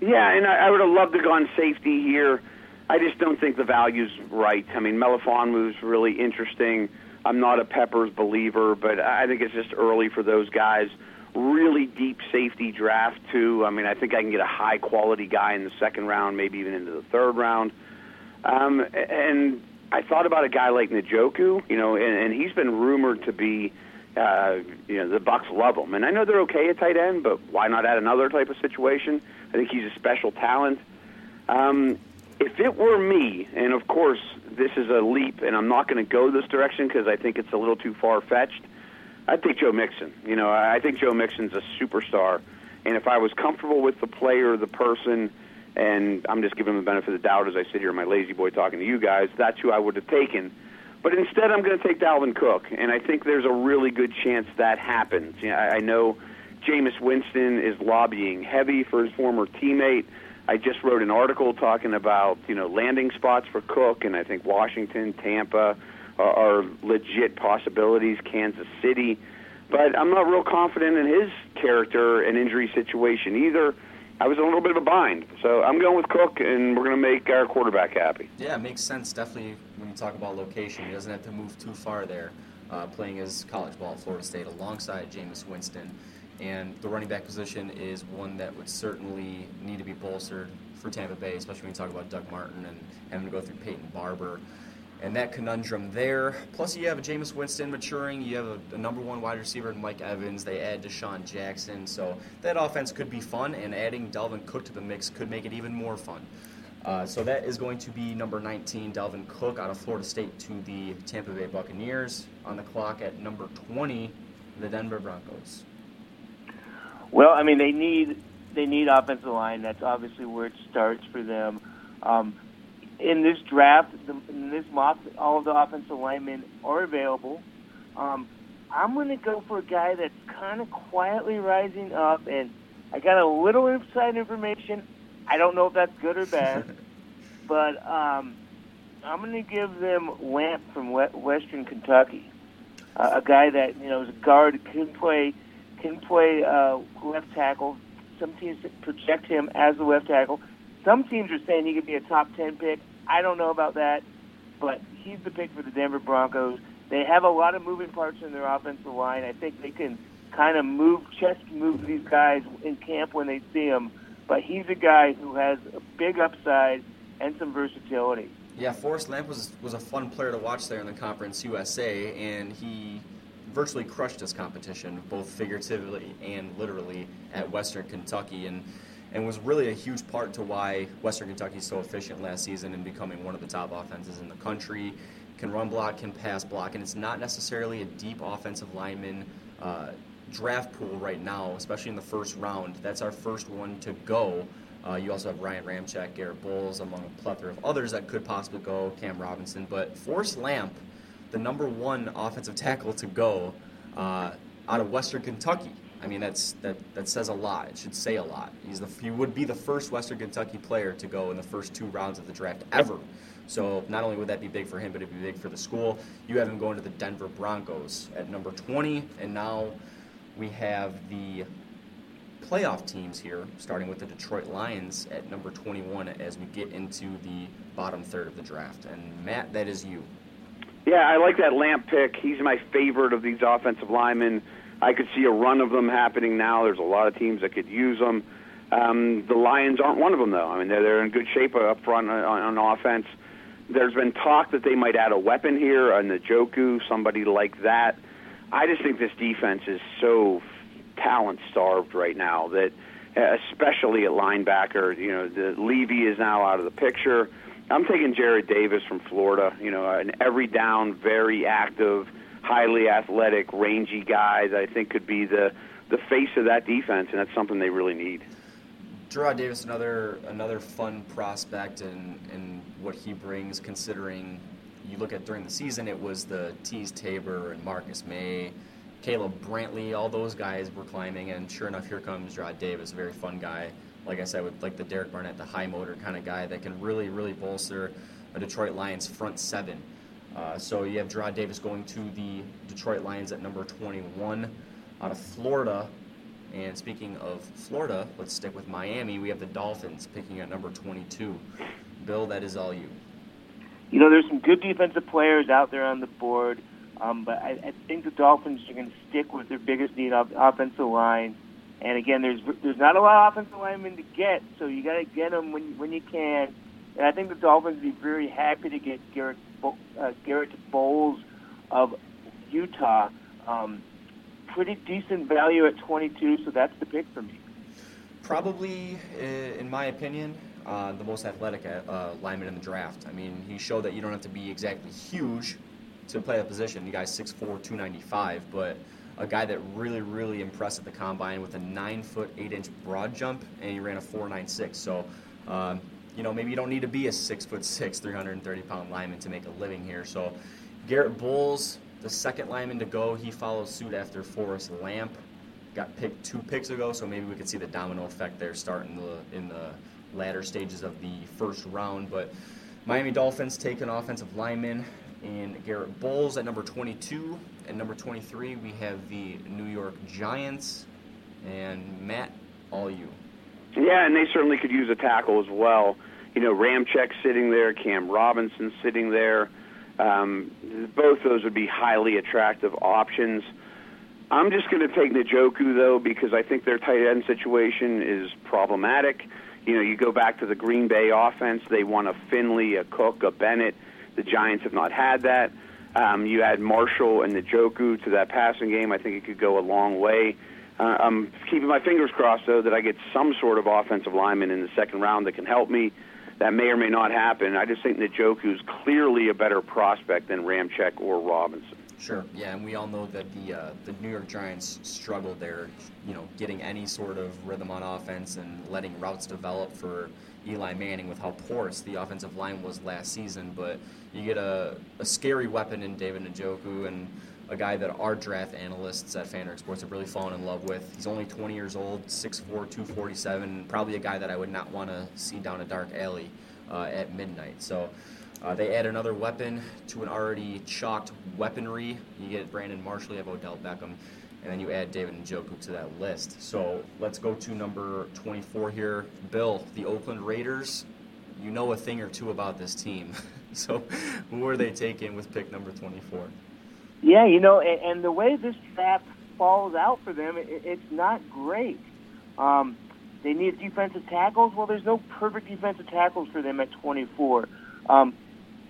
Speaker 3: Yeah, and I, I would have loved to go on safety here. I just don't think the value's right. I mean, Melifonwu's really interesting. I'm not a Peppers believer, but I think it's just early for those guys. Really deep safety draft too. I mean, I think I can get a high quality guy in the second round, maybe even into the third round. Um, and I thought about a guy like Njoku, you know, and, and he's been rumored to be, uh, you know, the Bucs love him, and I know they're okay at tight end, but why not add another type of situation? I think he's a special talent. Um, if it were me, and of course this is a leap, and I'm not going to go this direction because I think it's a little too far fetched. I'd take Joe Mixon. You know, I think Joe Mixon's a superstar, and if I was comfortable with the player, the person, and I'm just giving him the benefit of the doubt as I sit here, my lazy boy, talking to you guys, that's who I would have taken. But instead, I'm going to take Dalvin Cook, and I think there's a really good chance that happens. You know, I, I know Jameis Winston is lobbying heavy for his former teammate. I just wrote an article talking about you know landing spots for Cook, and I think Washington, Tampa are, legit possibilities. Kansas City, but I'm not real confident in his character and injury situation either. I was a little bit of a bind, so I'm going with Cook, and we're going to make our quarterback happy.
Speaker 1: Yeah, it makes sense definitely when you talk about location. He doesn't have to move too far there, uh, playing his college ball at Florida State alongside Jameis Winston. And the running back position is one that would certainly need to be bolstered for Tampa Bay, especially when you talk about Doug Martin and having to go through Peyton Barber and that conundrum there. Plus, you have a Jameis Winston maturing. You have a, a, number one wide receiver in Mike Evans. They add DeSean Jackson. So that offense could be fun, and adding Dalvin Cook to the mix could make it even more fun. Uh, so that is going to be number 19, Dalvin Cook out of Florida State to the Tampa Bay Buccaneers. On the clock at number 20, the Denver Broncos.
Speaker 2: Well, I mean, they need they need offensive line. That's obviously where it starts for them. Um, in this draft, the, in this mock, all of the offensive linemen are available. Um, I'm going to go for a guy that's kind of quietly rising up, and I got a little inside information. I don't know if that's good or bad, but um, I'm going to give them Lamp from Western Kentucky, uh, a guy that you know is a guard can play can play uh, left tackle. Some teams project him as a left tackle. Some teams are saying he could be a top ten pick. I don't know about that, but he's the pick for the Denver Broncos. They have a lot of moving parts in their offensive line. I think they can kind of move, chest move these guys in camp when they see them. But he's a guy who has a big upside and some versatility.
Speaker 1: Yeah, Forrest Lamp was was a fun player to watch there in the Conference USA, and he virtually crushed his competition, both figuratively and literally, at Western Kentucky. And and was really a huge part to why Western Kentucky is so efficient last season in becoming one of the top offenses in the country. Can run block, can pass block, and it's not necessarily a deep offensive lineman uh, draft pool right now, especially in the first round. That's our first one to go. Uh, you also have Ryan Ramczyk, Garrett Bolles, among a plethora of others that could possibly go, Cam Robinson. But Forrest Lamp, the number one offensive tackle to go uh, out of Western Kentucky. I mean, that's that that says a lot. It should say a lot. He's the he would be the first Western Kentucky player to go in the first two rounds of the draft ever. So not only would that be big for him, but it'd be big for the school. You have him going to the Denver Broncos at number 20, and now we have the playoff teams here, starting with the Detroit Lions at number 21 as we get into the bottom third of the draft. And Matt, that is you.
Speaker 3: Yeah, I like that Lamp pick. He's my favorite of these offensive linemen. I could see a run of them happening now. There's a lot of teams that could use them. Um, the Lions aren't one of them, though. I mean, they're, they're in good shape up front on, on offense. There's been talk that they might add a weapon here, a Njoku, somebody like that. I just think this defense is so talent starved right now that, especially at linebacker, you know, the Levy is now out of the picture. I'm taking Jarrad Davis from Florida. You know, an every down, very active highly athletic, rangy guy that I think could be the the face of that defense, and that's something they really need.
Speaker 1: Jarrad Davis, another another fun prospect, and and what he brings. Considering you look at during the season, it was the Teez Tabor and Marcus Maye, Caleb Brantley, all those guys were climbing, and sure enough, here comes Jarrad Davis, a very fun guy. Like I said, with like the Derek Barnett, the high motor kind of guy that can really really bolster a Detroit Lions front seven. Uh, so you have Jarrad Davis going to the Detroit Lions at number 21 out of Florida. And speaking of Florida, let's stick with Miami. We have the Dolphins picking at number 22. Bill, that is all you.
Speaker 2: You know, there's some good defensive players out there on the board, um, but I, I think the Dolphins are going to stick with their biggest need of offensive line. And again, there's there's not a lot of offensive linemen to get, so you got to get them when when you can. And I think the Dolphins would be very happy to get Garett uh, Garrett Bolles of Utah. Um, pretty decent value at 22, so that's the pick for me.
Speaker 1: Probably, in my opinion, uh, the most athletic uh, lineman in the draft. I mean, he showed that you don't have to be exactly huge to play that position. You guys 6'4", 295, but a guy that really, really impressed at the combine with a nine foot eight inch broad jump, and he ran a 4.96. So. Um, you know, maybe you don't need to be a six foot six, 330 pound lineman to make a living here. So Garrett Bolles, the second lineman to go, he follows suit after Forrest Lamp. Got picked two picks ago, so maybe we could see the domino effect there start in the in the latter stages of the first round. But Miami Dolphins take an offensive lineman in Garrett Bolles at number 22. At number 23, we have the New York Giants. And Matt, all you.
Speaker 3: Yeah, and they certainly could use a tackle as well. You know, Ramczyk sitting there, Cam Robinson sitting there. Um, both those would be highly attractive options. I'm just going to take Njoku though because I think their tight end situation is problematic. You know, you go back to the Green Bay offense; they want a Finley, a Cook, a Bennett. The Giants have not had that. Um, you add Marshall and Njoku to that passing game. I think it could go a long way. Uh, I'm keeping my fingers crossed though that I get some sort of offensive lineman in the second round that can help me. That may or may not happen. I just think Njoku is clearly a better prospect than Ramczyk or Robinson.
Speaker 1: Sure. Yeah, and we all know that the uh, the New York Giants struggled there, you know, getting any sort of rhythm on offense and letting routes develop for Eli Manning with how porous the offensive line was last season. But you get a, a scary weapon in David Njoku and a guy that our draft analysts at FanRag Sports have really fallen in love with. He's only 20 years old, 6'4", 247, probably a guy that I would not want to see down a dark alley uh, at midnight. So uh, they add another weapon to an already chalked weaponry. You get Brandon Marshall, you have Odell Beckham, and then you add David and Njoku to that list. So let's go to number 24 here. Bill, the Oakland Raiders. You know a thing or two about this team. so who are they taking with pick number 24?
Speaker 2: Yeah, you know, and, and the way this draft falls out for them, it, it's not great. Um, they need defensive tackles. Well, there's no perfect defensive tackles for them at 24. Um,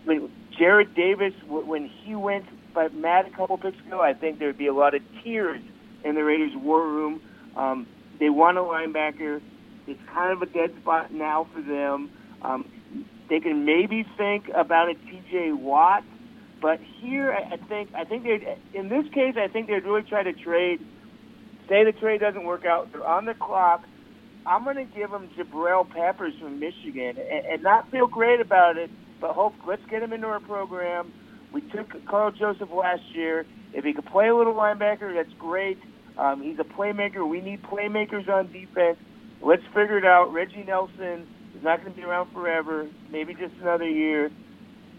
Speaker 2: when Jarrad Davis, when he went by Matt a couple picks ago, I think there would be a lot of tears in the Raiders' war room. Um, they want a linebacker. It's kind of a dead spot now for them. Um, they can maybe think about a T.J. Watt, but here I think I think they in this case I think they'd really try to trade. Say the trade doesn't work out, they're on the clock. I'm going to give them Jabril Peppers from Michigan and, and not feel great about it but hope let's get him into our program. We took Karl Joseph last year. If he could play a little linebacker, that's great. Um, he's a playmaker. We need playmakers on defense. Let's figure it out. Reggie Nelson is not going to be around forever. Maybe just another year.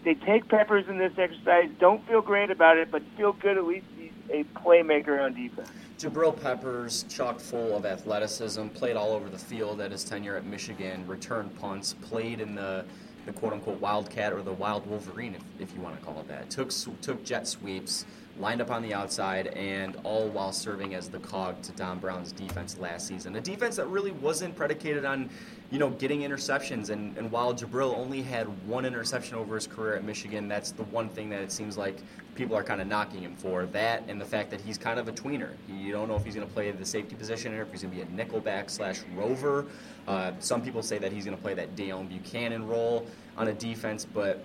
Speaker 2: They take Peppers in this exercise. Don't feel great about it, but feel good at least he's a playmaker on defense.
Speaker 1: Jabril Peppers, chock full of athleticism, played all over the field at his tenure at Michigan, returned punts, played in the the quote unquote wildcat or the wild wolverine, if, if you want to call it that. Took took jet sweeps, lined up on the outside, and all while serving as the cog to Don Brown's defense last season. A defense that really wasn't predicated on, you know, getting interceptions. And, and while Jabril only had one interception over his career at Michigan, that's the one thing that it seems like people are kind of knocking him for. That and the fact that he's kind of a tweener. You don't know if he's going to play the safety position or if he's going to be a nickelback slash rover. Uh, some people say that he's going to play that Deone Bucannon role on a defense, but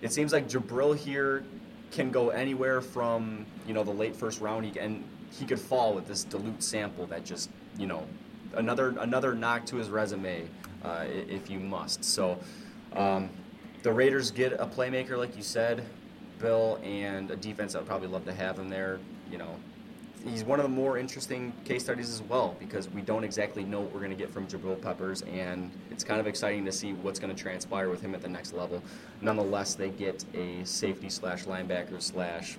Speaker 1: it seems like Jabril here can go anywhere from you know the late first round, he, and he could fall with this dilute sample that just you know another another knock to his resume uh, if you must. So um, the Raiders get a playmaker like you said, Bill, and a defense I would probably love to have him there. You know, he's one of the more interesting case studies as well because we don't exactly know what we're going to get from Jabril Peppers, and it's kind of exciting to see what's going to transpire with him at the next level. Nonetheless, they get a safety slash linebacker slash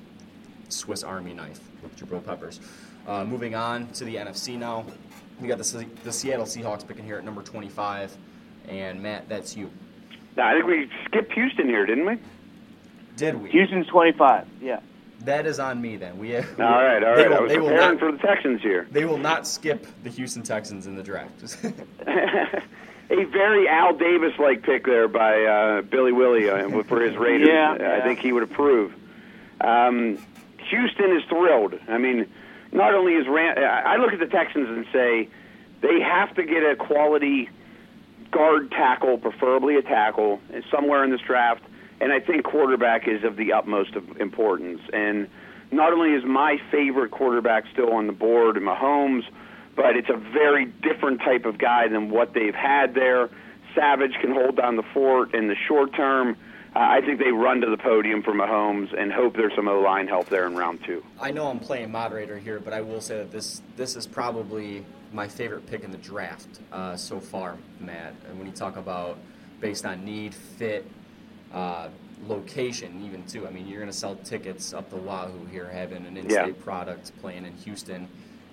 Speaker 1: Swiss Army knife with Jabril Peppers. Uh, moving on to the NFC now, we got the, the Seattle Seahawks picking here at number 25, and Matt, that's you.
Speaker 3: I think we skipped Houston here, didn't we?
Speaker 1: Did we?
Speaker 2: Houston's 25, yeah.
Speaker 1: That is on me then. We, we
Speaker 3: all right, all right. Will, I was preparing not, for the Texans here.
Speaker 1: They will not skip the Houston Texans in the draft.
Speaker 3: a very Al Davis-like pick there by uh, Billy Willie uh, for his Raiders.
Speaker 2: yeah,
Speaker 3: yeah, I think he would approve. Um, Houston is thrilled. I mean, not only is Rand, I look at the Texans and say they have to get a quality guard tackle, preferably a tackle, somewhere in this draft and I think quarterback is of the utmost importance. And not only is my favorite quarterback still on the board, Mahomes, but it's a very different type of guy than what they've had there. Savage can hold down the fort in the short term. I think they run to the podium for Mahomes and hope there's some O line help there in round two.
Speaker 1: I know I'm playing moderator here, but I will say that this this is probably my favorite pick in the draft uh, so far, Matt. And when you talk about based on need, fit, uh, location, even too. I mean, you're going to sell tickets up the wahoo here, having an in-state yeah. product playing in Houston,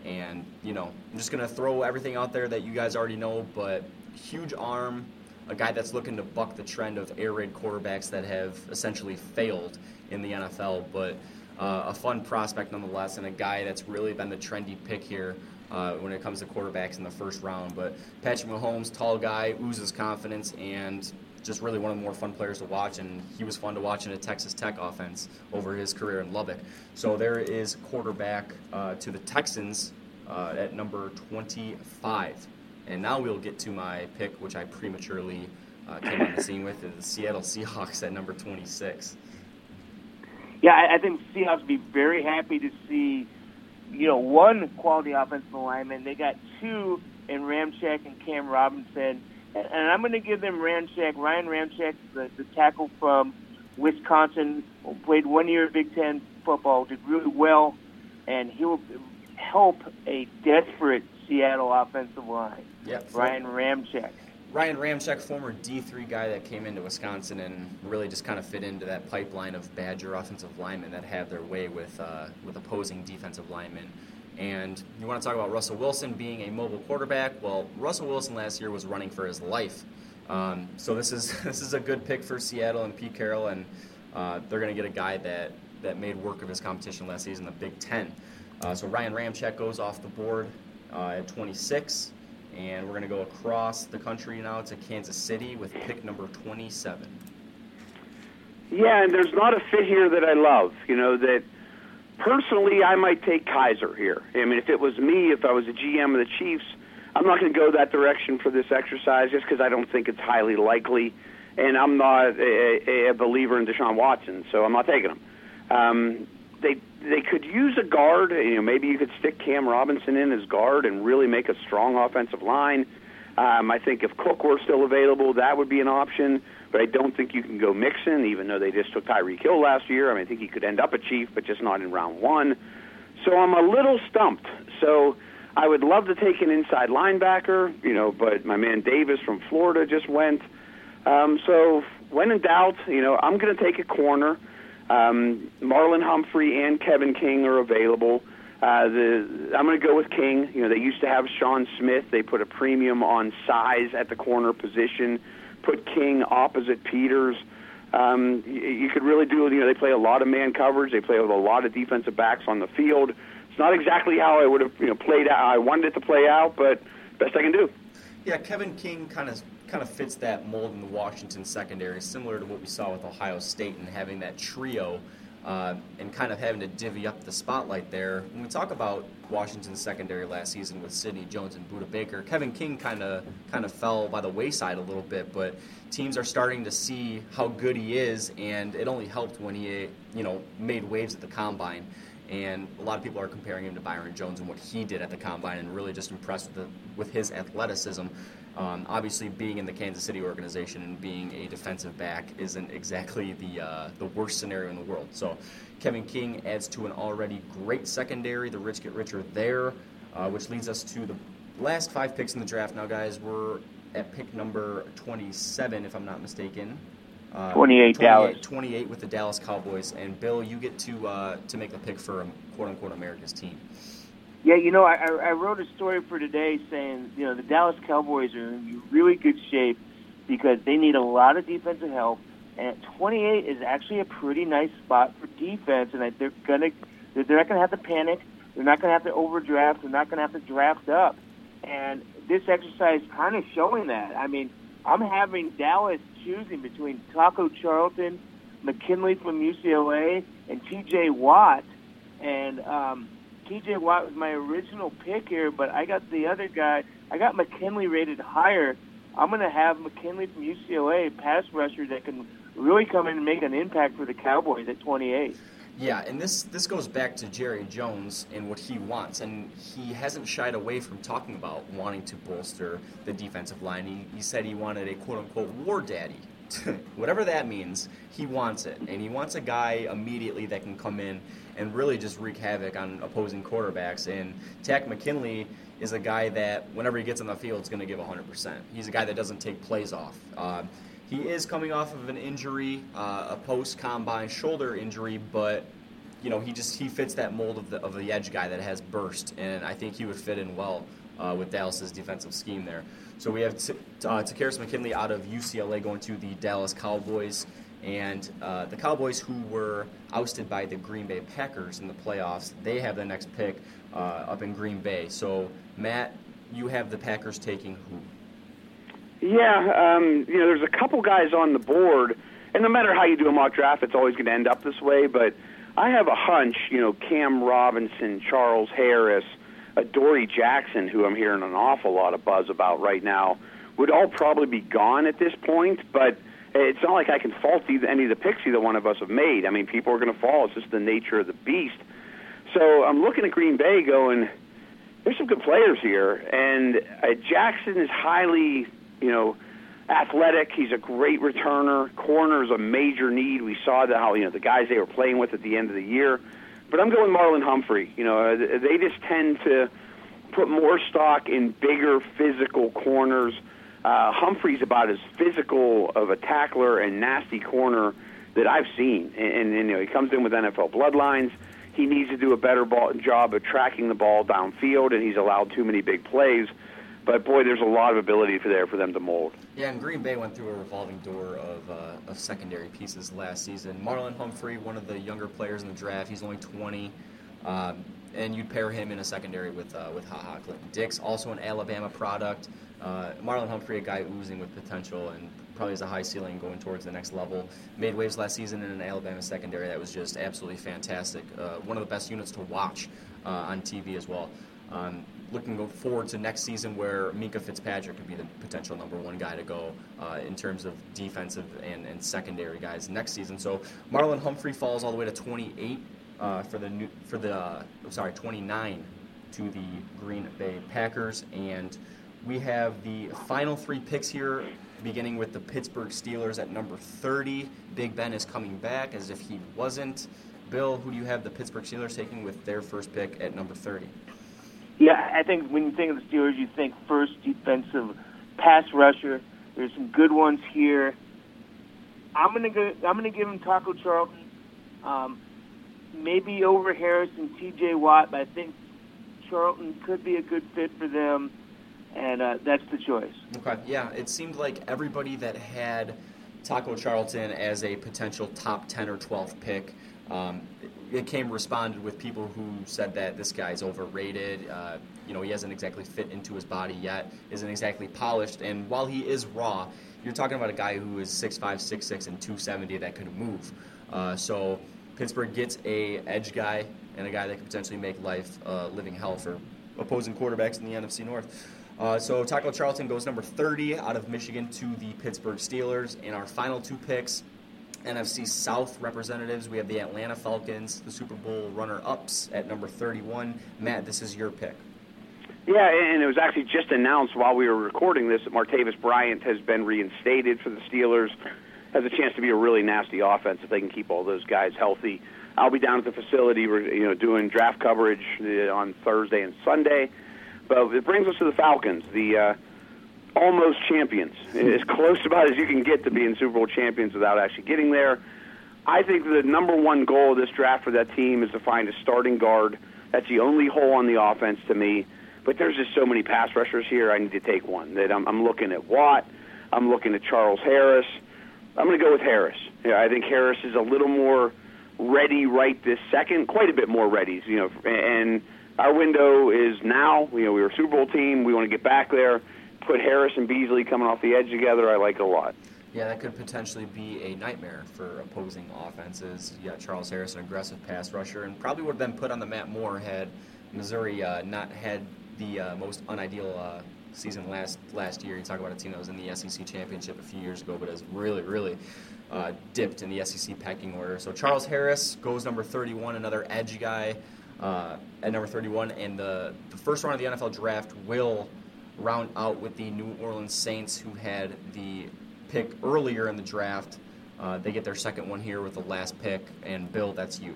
Speaker 1: and you know, I'm just going to throw everything out there that you guys already know. But huge arm, a guy that's looking to buck the trend of air raid quarterbacks that have essentially failed in the NFL, but uh, a fun prospect nonetheless, and a guy that's really been the trendy pick here. Uh, when it comes to quarterbacks in the first round, but Patrick Mahomes, tall guy, oozes confidence, and just really one of the more fun players to watch, and he was fun to watch in a Texas Tech offense over his career in Lubbock. So there is quarterback uh, to the Texans uh, at number 25. And now we'll get to my pick, which I prematurely uh, came on the scene with, the Seattle Seahawks at number 26.
Speaker 2: Yeah, I, think Seahawks would be very happy to see, you know, one quality offensive lineman. They got two in Ramczyk and Cam Robinson and I'm going to give them Ramczyk, Ryan Ramczyk, the, the tackle from Wisconsin, played one year of Big Ten football, did really well, and he will help a desperate Seattle offensive line.
Speaker 1: Yep.
Speaker 2: Ryan Ramczyk.
Speaker 1: Ryan Ramczyk, former D3 guy that came into Wisconsin and really just kind of fit into that pipeline of Badger offensive linemen that have their way with uh, with opposing defensive linemen. And you want to talk about Russell Wilson being a mobile quarterback? Well, Russell Wilson last year was running for his life. Um, so this is this is a good pick for Seattle and Pete Carroll, and uh, they're going to get a guy that that made work of his competition last season, the Big Ten. Uh, so Ryan Ramczyk goes off the board uh, at 26, and we're going to go across the country now to Kansas City with pick number 27.
Speaker 3: Yeah, and there's not a fit here that I love. You know that personally, I might take Kizer here. I mean, if it was me, if I was a GM of the Chiefs, I'm not going to go that direction for this exercise just because I don't think it's highly likely, and I'm not a, a believer in Deshaun Watson, so I'm not taking him. Um, they they could use a guard. You know, maybe you could stick Cam Robinson in as guard and really make a strong offensive line. Um, I think if Cook were still available, that would be an option. But I don't think you can go Mixon, even though they just took Tyreek Hill last year. I mean, I think he could end up a Chief, but just not in round one. So I'm a little stumped. So I would love to take an inside linebacker, you know, but my man Davis from Florida just went. Um, so when in doubt, you know, I'm going to take a corner. Um, Marlon Humphrey and Kevin King are available. Uh, the I'm going to go with King. You know, they used to have Sean Smith. They put a premium on size at the corner position. Put King opposite Peters. Um, you, you could really do. You know, they play a lot of man coverage. They play with a lot of defensive backs on the field. It's not exactly how I would have you know played out. I wanted it to play out, but best I can do.
Speaker 1: Yeah, Kevin King kind of kind of fits that mold in the Washington secondary, similar to what we saw with Ohio State and having that trio uh, and kind of having to divvy up the spotlight there. When we talk about Washington's secondary last season with Sidney Jones and Budda Baker, Kevin King kind of kind of fell by the wayside a little bit, but teams are starting to see how good he is, and it only helped when he you know made waves at the combine. And a lot of people are comparing him to Byron Jones and what he did at the combine, and really just impressed with, the, with his athleticism. Um, obviously, being in the Kansas City organization and being a defensive back isn't exactly the uh, the worst scenario in the world. So, Kevin King adds to an already great secondary. The rich get richer there, uh, which leads us to the last five picks in the draft. Now, guys, we're at pick number 27, if I'm not mistaken.
Speaker 2: Uh, 28, 28, Dallas.
Speaker 1: 28 with the Dallas Cowboys. And Bill, you get to uh, to make the pick for a quote unquote America's team.
Speaker 2: Yeah, you know, I, I wrote a story for today saying, you know, the Dallas Cowboys are in really good shape because they need a lot of defensive help. And 28 is actually a pretty nice spot for defense, and they're gonna, they're not gonna have to panic. They're not gonna have to overdraft. They're not gonna have to draft up. And this exercise is kind of showing that. I mean, I'm having Dallas choosing between Taco Charlton, McKinley from UCLA, and T.J. Watt, and um, T.J. Watt was my original pick here, but I got the other guy. I got McKinley rated higher. I'm going to have McKinley from UCLA, pass rusher that can really come in and make an impact for the Cowboys at 28.
Speaker 1: Yeah, and this this goes back to Jerry Jones and what he wants, and he hasn't shied away from talking about wanting to bolster the defensive line. He, he said he wanted a quote unquote war daddy whatever that means, he wants it, and he wants a guy immediately that can come in and really just wreak havoc on opposing quarterbacks. And Takk McKinley is a guy that whenever he gets on the field is going to give 100%. He's a guy that doesn't take plays off. Uh, he is coming off of an injury, uh, a post combine shoulder injury, but you know he just he fits that mold of the of the edge guy that has burst, and I think he would fit in well uh, with Dallas's defensive scheme there. So we have T- uh, Takkarist McKinley out of UCLA going to the Dallas Cowboys, and uh, the Cowboys who were ousted by the Green Bay Packers in the playoffs, they have the next pick uh, up in Green Bay. So Matt, you have the Packers taking who?
Speaker 3: Yeah, um, you know, there's a couple guys on the board, and no matter how you do a mock draft, it's always going to end up this way. But I have a hunch, you know, Cam Robinson, Charles Harris, Adoree Jackson, who I'm hearing an awful lot of buzz about right now, would all probably be gone at this point. But it's not like I can fault any of the picks either one of us have made. I mean, people are going to fall. It's just the nature of the beast. So I'm looking at Green Bay going, there's some good players here, and uh, Jackson is highly you know, athletic. He's a great returner. Corner is a major need. We saw the, how you know the guys they were playing with at the end of the year. But I'm going Marlon Humphrey. You know, they just tend to put more stock in bigger physical corners. Uh, Humphrey's about as physical of a tackler and nasty corner that I've seen. And, and you know, he comes in with NFL bloodlines. He needs to do a better ball, job of tracking the ball downfield, and he's allowed too many big plays. But boy, there's a lot of ability for there for them to mold.
Speaker 1: Yeah, and Green Bay went through a revolving door of, uh, of secondary pieces last season. Marlon Humphrey, one of the younger players in the draft, he's only 20. Um, and you'd pair him in a secondary with uh, with Ha Ha Clinton Dix, also an Alabama product. Uh, Marlon Humphrey, a guy oozing with potential and probably has a high ceiling going towards the next level. Made waves last season in an Alabama secondary that was just absolutely fantastic. Uh, one of the best units to watch uh, on TV as well. Um, looking forward to next season where Minkah Fitzpatrick could be the potential number one guy to go uh, in terms of defensive and, and secondary guys next season. So Marlon Humphrey falls all the way to 28 uh, for the new, for the uh, sorry 29 to the Green Bay Packers, and we have the final three picks here. Beginning with the Pittsburgh Steelers at number 30. Big Ben is coming back as if he wasn't. Bill, who do you have the Pittsburgh Steelers taking with their first pick at number 30?
Speaker 2: Yeah, I think when you think of the Steelers, you think first defensive pass rusher. There's some good ones here. I'm gonna go, I'm gonna give him Taco Charlton, um, maybe over Harris and T.J. Watt, but I think Charlton could be a good fit for them, and uh, that's the choice.
Speaker 1: Okay, yeah, it seemed like everybody that had Taco Charlton as a potential top 10 or 12 pick um, it came responded with people who said that this guy's overrated. Uh, you know, he hasn't exactly fit into his body yet, isn't exactly polished, and while he is raw, you're talking about a guy who is 6'5", 6'6", and 270 that could move. Uh, so Pittsburgh gets a edge guy and a guy that could potentially make life uh, living hell for opposing quarterbacks in the NFC North. Uh, so Taco Charlton goes number 30 out of Michigan to the Pittsburgh Steelers. And our final two picks, NFC South representatives, we have the Atlanta Falcons, the Super Bowl runner-ups at number 31. Matt, this is your pick.
Speaker 3: Yeah, and it was actually just announced while we were recording this that Martavis Bryant has been reinstated for the Steelers. Has a chance to be a really nasty offense if they can keep all those guys healthy. I'll be down at the facility, we're you know, doing draft coverage uh, on Thursday and Sunday. But it brings us to the Falcons. The uh, almost champions, as close about as you can get to being Super Bowl champions without actually getting there. I think the number one goal of this draft for that team is to find a starting guard. That's the only hole on the offense to me. But there's just so many pass rushers here. I need to take one. That I'm, I'm looking at Watt. I'm looking at Charles Harris. I'm going to go with Harris. Yeah, I think Harris is a little more ready right this second, quite a bit more ready. You know, and our window is now. You know, we were a Super Bowl team. We want to get back there put Harris and Beasley coming off the edge together, I like a lot.
Speaker 1: Yeah, that could potentially be a nightmare for opposing offenses. Yeah, Charles Harris, an aggressive pass rusher, and probably would have been put on the map more had Missouri uh, not had the uh, most unideal uh, season last last year. You talk about a team that was in the SEC championship a few years ago, but has really, really uh, dipped in the SEC pecking order. So Charles Harris goes number 31, another edge guy uh, at number 31, and the the first round of the NFL draft will round out with the New Orleans Saints, who had the pick earlier in the draft, uh, they get their second one here with the last pick. And Bill, that's you.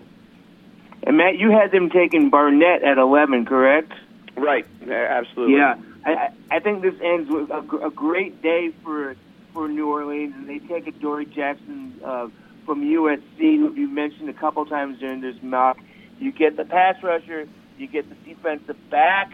Speaker 2: And Matt, you had them taking Barnett at 11, correct?
Speaker 3: Right, absolutely.
Speaker 2: Yeah, I, I think this ends with a, a great day for for New Orleans, and they take Adoree Jackson uh, from USC, who you mentioned a couple times during this mock. You get the pass rusher, you get the defensive back.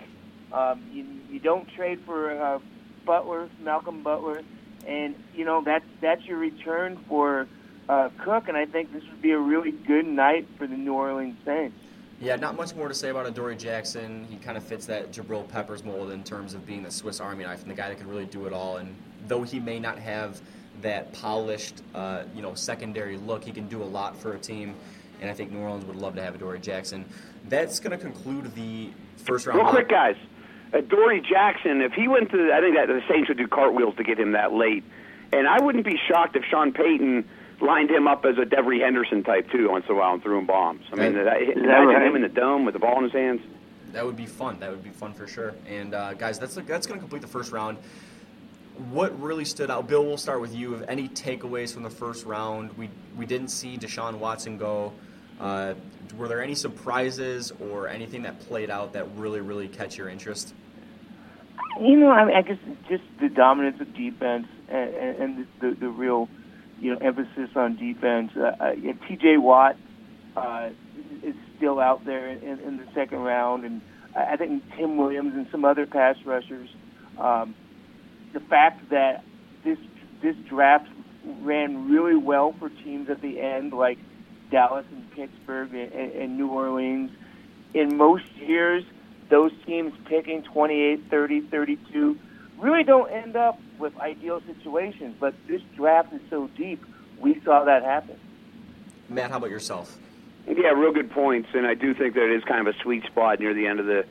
Speaker 2: Um, you, you don't trade for uh, Butler, Malcolm Butler, and you know that's that's your return for uh, Cook. And I think this would be a really good night for the New Orleans Saints.
Speaker 1: Yeah, not much more to say about Adoree Jackson. He kind of fits that Jabril Peppers mold in terms of being the Swiss Army knife and the guy that can really do it all. And though he may not have that polished, uh, you know, secondary look, he can do a lot for a team. And I think New Orleans would love to have Adoree Jackson. That's going to conclude the first round.
Speaker 3: Real quick, guys. Adoree Jackson, if he went to, I think that the Saints would do cartwheels to get him that late. And I wouldn't be shocked if Sean Payton – lined him up as a Devery Henderson type too once in a while and threw him bombs. I mean, that, that imagine right? him in the dome with the ball in his hands.
Speaker 1: That would be fun. That would be fun for sure. And uh, guys, that's that's going to complete the first round. What really stood out, Bill? We'll start with you. Of any takeaways from the first round, we we didn't see Deshaun Watson go. Uh, were there any surprises or anything that played out that really, really catch your interest?
Speaker 2: You know, I, mean, I guess just the dominance of defense and, and the, the, the real you know, emphasis on defense. Uh, uh, T.J. Watt uh, is still out there in, in the second round, and I think Tim Williams and some other pass rushers. Um, the fact that this this draft ran really well for teams at the end, like Dallas and Pittsburgh and, and New Orleans. In most years, those teams picking 28, 30, 32 really don't end up with ideal situations. But this draft is so deep, we saw that happen.
Speaker 1: Matt, how about yourself?
Speaker 3: Yeah, real good points, and I do think that it is kind of a sweet spot near the end of the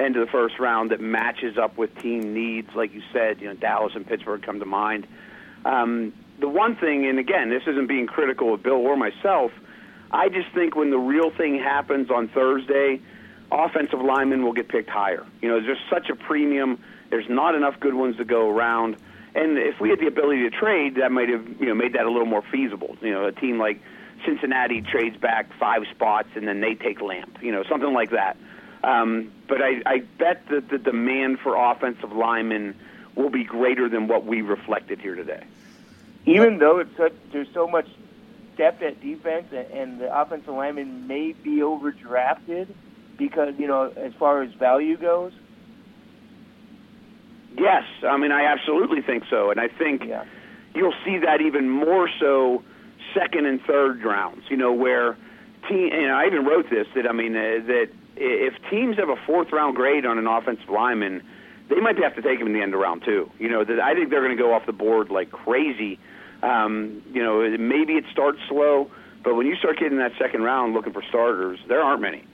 Speaker 3: end of the first round that matches up with team needs. Like you said, you know, Dallas and Pittsburgh come to mind. Um, the one thing, and again, this isn't being critical of Bill or myself. I just think when the real thing happens on Thursday, offensive linemen will get picked higher. You know, there's such a premium there's not enough good ones to go around. And if we had the ability to trade, that might have you know made that a little more feasible. You know, a team like Cincinnati trades back five spots and then they take Lamp. You know, something like that. Um, but I, I bet that the demand for offensive linemen will be greater than what we reflected here today.
Speaker 2: Even though it's such, there's so much depth at defense, and, the offensive lineman may be overdrafted because you know as far as value goes.
Speaker 3: Yes, I mean I absolutely think so, and I think yeah. you'll see that even more so second and third rounds. You know where team, and I even wrote this that I mean uh, that if teams have a fourth round grade on an offensive lineman, they might have to take him in the end of round two. You know that I think they're going to go off the board like crazy. Um, you know maybe it starts slow, but when you start getting that second round looking for starters, there aren't many.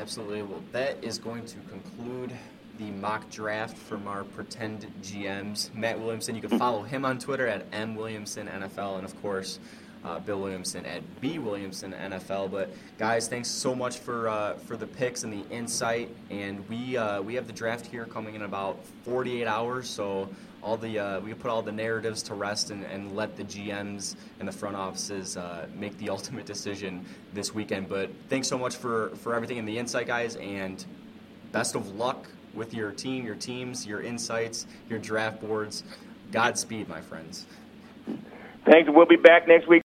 Speaker 1: Absolutely. Well, that is going to conclude the mock draft from our pretend GMs. Matt Williamson, you can follow him on Twitter at M Williamson NFL, and of course, uh, Bill Williamson at B Williamson NFL. But guys, thanks so much for uh, for the picks and the insight. And we uh, we have the draft here coming in about 48 hours, so all the uh, we put all the narratives to rest and, and let the GMs and the front offices uh, make the ultimate decision this weekend. But thanks so much for for everything and the insight, guys, and best of luck with your team, your teams, your insights, your draft boards. Godspeed, my friends.
Speaker 2: Thanks. We'll be back next week.